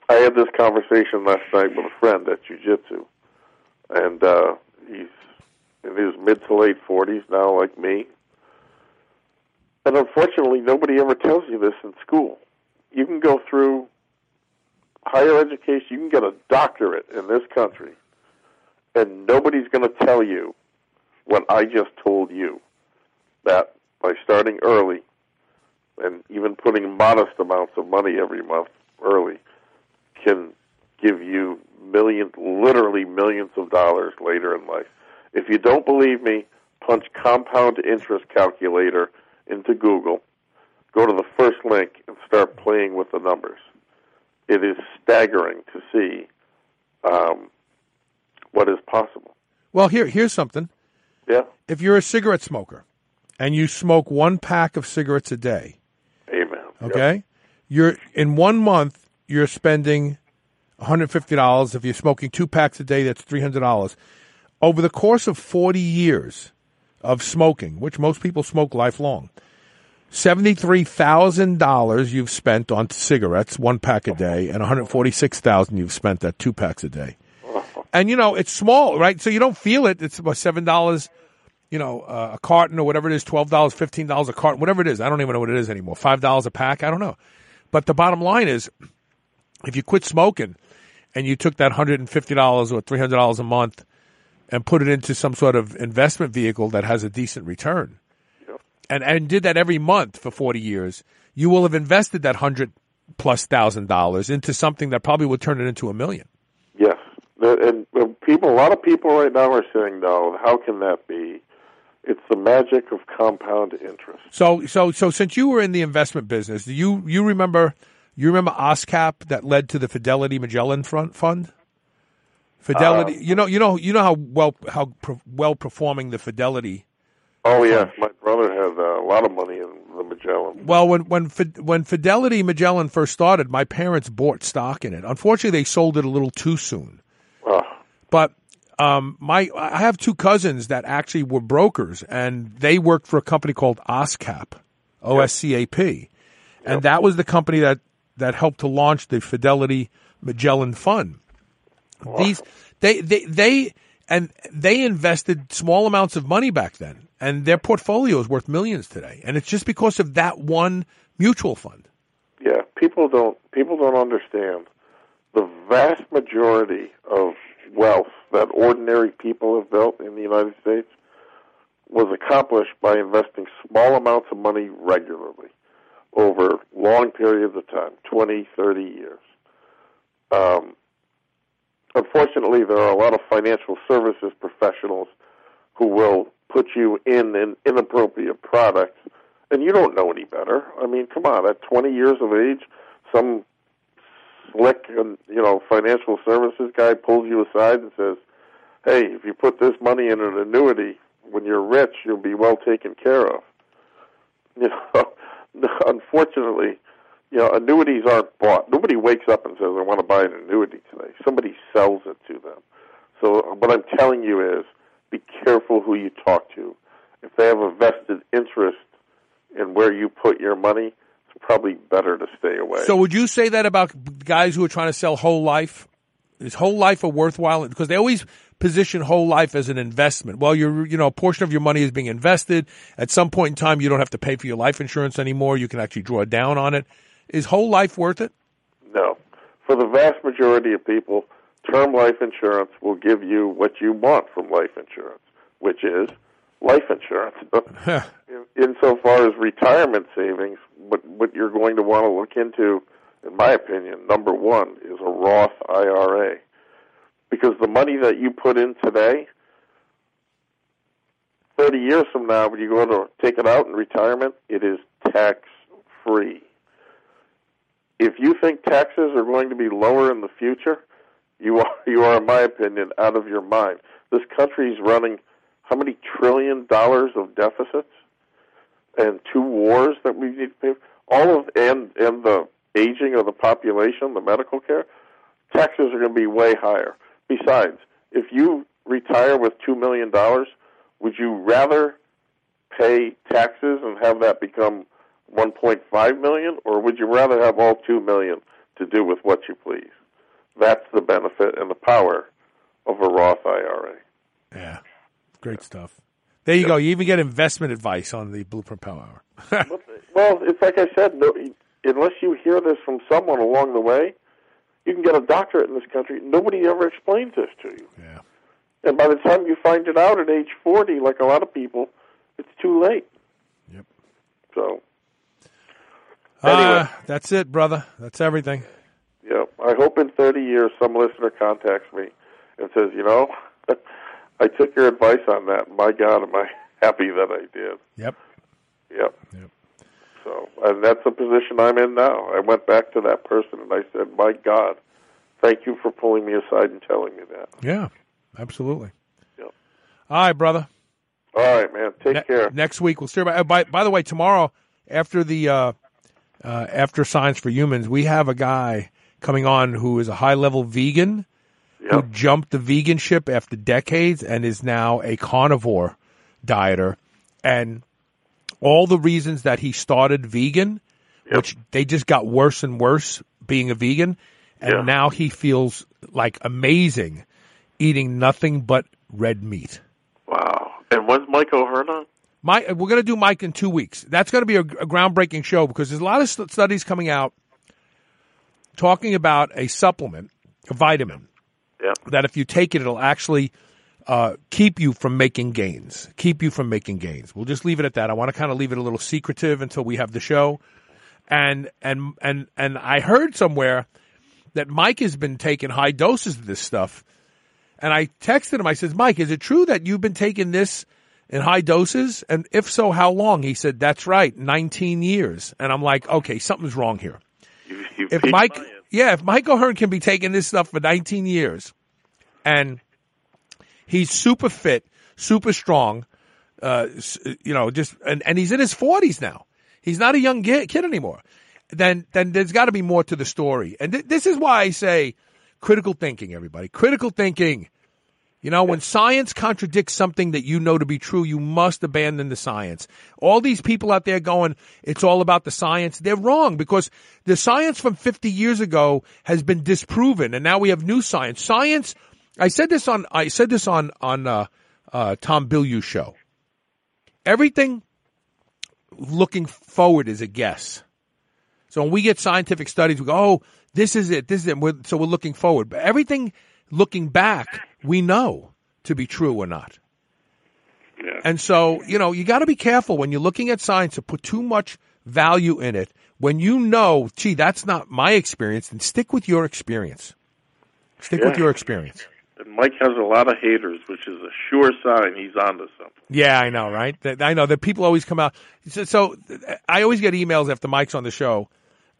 B: I had this conversation last night with a friend at Jiu-Jitsu, and uh, he's in his mid to late 40s now, like me. And unfortunately, nobody ever tells you this in school. You can go through higher education, you can get a doctorate in this country, and nobody's going to tell you what I just told you that by starting early and even putting modest amounts of money every month early can give you millions, literally millions of dollars later in life. If you don't believe me, punch compound interest calculator into Google, go to the first link, and start playing with the numbers. It is staggering to see um, what is possible.
A: Well, here here's something.
B: Yeah.
A: If you're a cigarette smoker and you smoke one pack of cigarettes a day,
B: amen.
A: Okay, yep. you're in one month you're spending $150. If you're smoking two packs a day, that's $300. Over the course of 40 years of smoking, which most people smoke lifelong, $73,000 you've spent on cigarettes, one pack a day, and 146,000 you've spent at two packs a day. And, you know, it's small, right? So you don't feel it. It's about $7, you know, uh, a carton or whatever it is, $12, $15 a carton, whatever it is. I don't even know what it is anymore. $5 a pack? I don't know. But the bottom line is, if you quit smoking and you took that $150 or $300 a month and put it into some sort of investment vehicle that has a decent return
B: yep.
A: and, and did that every month for 40 years, you will have invested that 100 plus thousand dollars into something that probably would turn it into a million.
B: Yes. And people, a lot of people right now are saying, no, how can that be? It's the magic of compound interest.
A: So, so, so since you were in the investment business, do you, you remember – you remember OSCAP that led to the Fidelity Magellan Front Fund? Fidelity, uh, you know, you know, you know how well how pro- well performing the Fidelity.
B: Oh yes, my brother had uh, a lot of money in the Magellan.
A: Well, when when when Fidelity Magellan first started, my parents bought stock in it. Unfortunately, they sold it a little too soon.
B: Oh.
A: But um, my I have two cousins that actually were brokers, and they worked for a company called OSCAP, O S C A P, and that was the company that that helped to launch the Fidelity Magellan Fund. Wow. These they they they and they invested small amounts of money back then, and their portfolio is worth millions today. And it's just because of that one mutual fund.
B: Yeah, people don't people don't understand the vast majority of wealth that ordinary people have built in the United States was accomplished by investing small amounts of money regularly over long periods of time 20, 30 years. Um, unfortunately, there are a lot of financial services professionals who will put you in an inappropriate product, and you don't know any better. I mean, come on, at 20 years of age, some slick, and you know, financial services guy pulls you aside and says, "Hey, if you put this money in an annuity, when you're rich, you'll be well taken care of." You know, unfortunately, you know, annuities aren't bought. Nobody wakes up and says, "I want to buy an annuity today." Somebody sells it to them. So what I'm telling you is, be careful who you talk to. If they have a vested interest in where you put your money, it's probably better to stay away.
A: So would you say that about guys who are trying to sell whole life? Is whole life a worthwhile? Because they always position whole life as an investment. Well, you're, you know, a portion of your money is being invested. At some point in time, you don't have to pay for your life insurance anymore. You can actually draw down on it. Is whole life worth it?
B: No. For the vast majority of people, term life insurance will give you what you want from life insurance, which is life insurance. in, insofar as retirement savings, what, what you're going to want to look into, in my opinion, number one is a Roth IRA. Because the money that you put in today, 30 years from now, when you go to take it out in retirement, it is tax free. If you think taxes are going to be lower in the future, you are, you are, in my opinion, out of your mind. This country is running how many trillion dollars of deficits and two wars that we need to pay. All of and and the aging of the population, the medical care, taxes are going to be way higher. Besides, if you retire with two million dollars, would you rather pay taxes and have that become 1.5 million, or would you rather have all two million to do with what you please? That's the benefit and the power of a Roth IRA.
A: Yeah, great stuff. There you yeah. go. You even get investment advice on the Blueprint Power
B: Hour. well, it's like I said. No, unless you hear this from someone along the way, you can get a doctorate in this country. Nobody ever explains this to you.
A: Yeah.
B: And by the time you find it out at age 40, like a lot of people, it's too late.
A: Yep.
B: So.
A: Anyway. Uh, that's it, brother. That's everything.
B: Yep. I hope in 30 years some listener contacts me and says, you know, I took your advice on that. My God, am I happy that I did.
A: Yep.
B: Yep.
A: Yep.
B: So, and that's the position I'm in now. I went back to that person and I said, "My God, thank you for pulling me aside and telling me that."
A: Yeah, absolutely.
B: Yep.
A: All right, brother.
B: All right, man. Take
A: ne-
B: care.
A: Next week we'll see. by. By, by the way, tomorrow after the uh, uh, after Science for Humans, we have a guy coming on who is a high level vegan
B: yep.
A: who jumped the vegan ship after decades and is now a carnivore dieter and all the reasons that he started vegan,
B: yep.
A: which they just got worse and worse being a vegan, and
B: yeah.
A: now he feels like amazing eating nothing but red meat.
B: Wow! And when's Mike O'Hearn on?
A: Mike, we're going to do Mike in two weeks. That's going to be a, a groundbreaking show because there's a lot of st- studies coming out talking about a supplement, a vitamin,
B: yeah.
A: that if you take it, it'll actually uh, keep you from making gains. Keep you from making gains. We'll just leave it at that. I want to kind of leave it a little secretive until we have the show. And and and and I heard somewhere that Mike has been taking high doses of this stuff. And I texted him. I said, Mike, is it true that you've been taking this in high doses? And if so, how long? He said, That's right, 19 years. And I'm like, okay, something's wrong here.
B: You, you
A: if Mike, yeah, if Mike O'Hearn can be taking this stuff for 19 years, and he's super fit, super strong, uh, you know, just and, and he's in his 40s now. He's not a young kid anymore. Then then there's got to be more to the story, and th- this is why I say critical thinking. Everybody, critical thinking. You know, when science contradicts something that you know to be true, you must abandon the science. All these people out there going, it's all about the science. They're wrong because the science from 50 years ago has been disproven and now we have new science. Science, I said this on, I said this on, on, uh, uh, Tom Bilyeu's show. Everything looking forward is a guess. So when we get scientific studies, we go, oh, this is it, this is it. We're, so we're looking forward. But everything looking back, we know to be true or not.
B: Yeah.
A: And so, you know, you got to be careful when you're looking at science to put too much value in it. When you know, gee, that's not my experience, then stick with your experience. Stick
B: yeah.
A: with your experience.
B: And Mike has a lot of haters, which is a sure sign he's onto something.
A: Yeah, I know, right? I know that people always come out. So, so I always get emails after Mike's on the show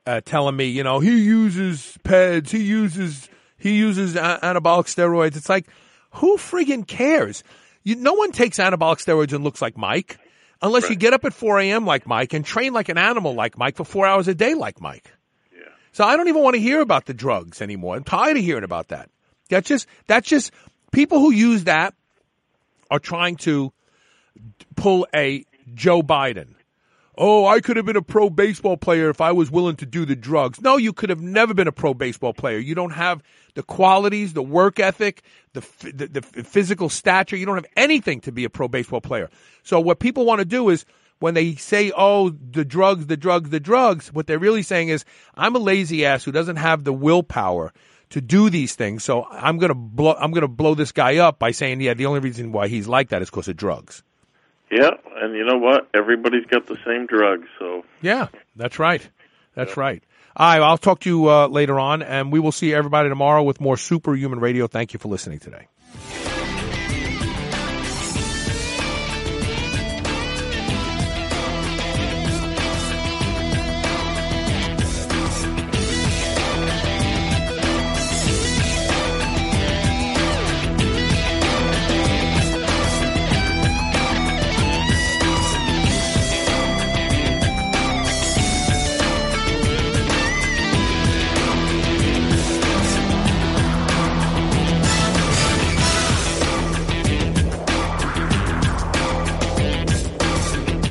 A: uh, telling me, you know, he uses PEDs, he uses he uses anabolic steroids. It's like, who friggin' cares? You, no one takes anabolic steroids and looks like Mike unless
B: right.
A: you get up at 4 a.m. like Mike and train like an animal like Mike for four hours a day like Mike.
B: Yeah.
A: So I don't even want to hear about the drugs anymore. I'm tired of hearing about that. That's just, that's just, people who use that are trying to pull a Joe Biden oh, I could have been a pro baseball player if I was willing to do the drugs. No, you could have never been a pro baseball player. You don't have the qualities, the work ethic, the, the, the physical stature. You don't have anything to be a pro baseball player. So what people want to do is when they say, oh, the drugs, the drugs, the drugs, what they're really saying is, I'm a lazy ass who doesn't have the willpower to do these things. So I'm going to blow, I'm going to blow this guy up by saying, yeah, the only reason why he's like that is because of drugs.
L: Yeah, and you know what? Everybody's got the same drugs, so
A: Yeah, that's right. That's right. All right, I'll talk to you uh, later on, and we will see everybody tomorrow with more Superhuman Radio. Thank you for listening today.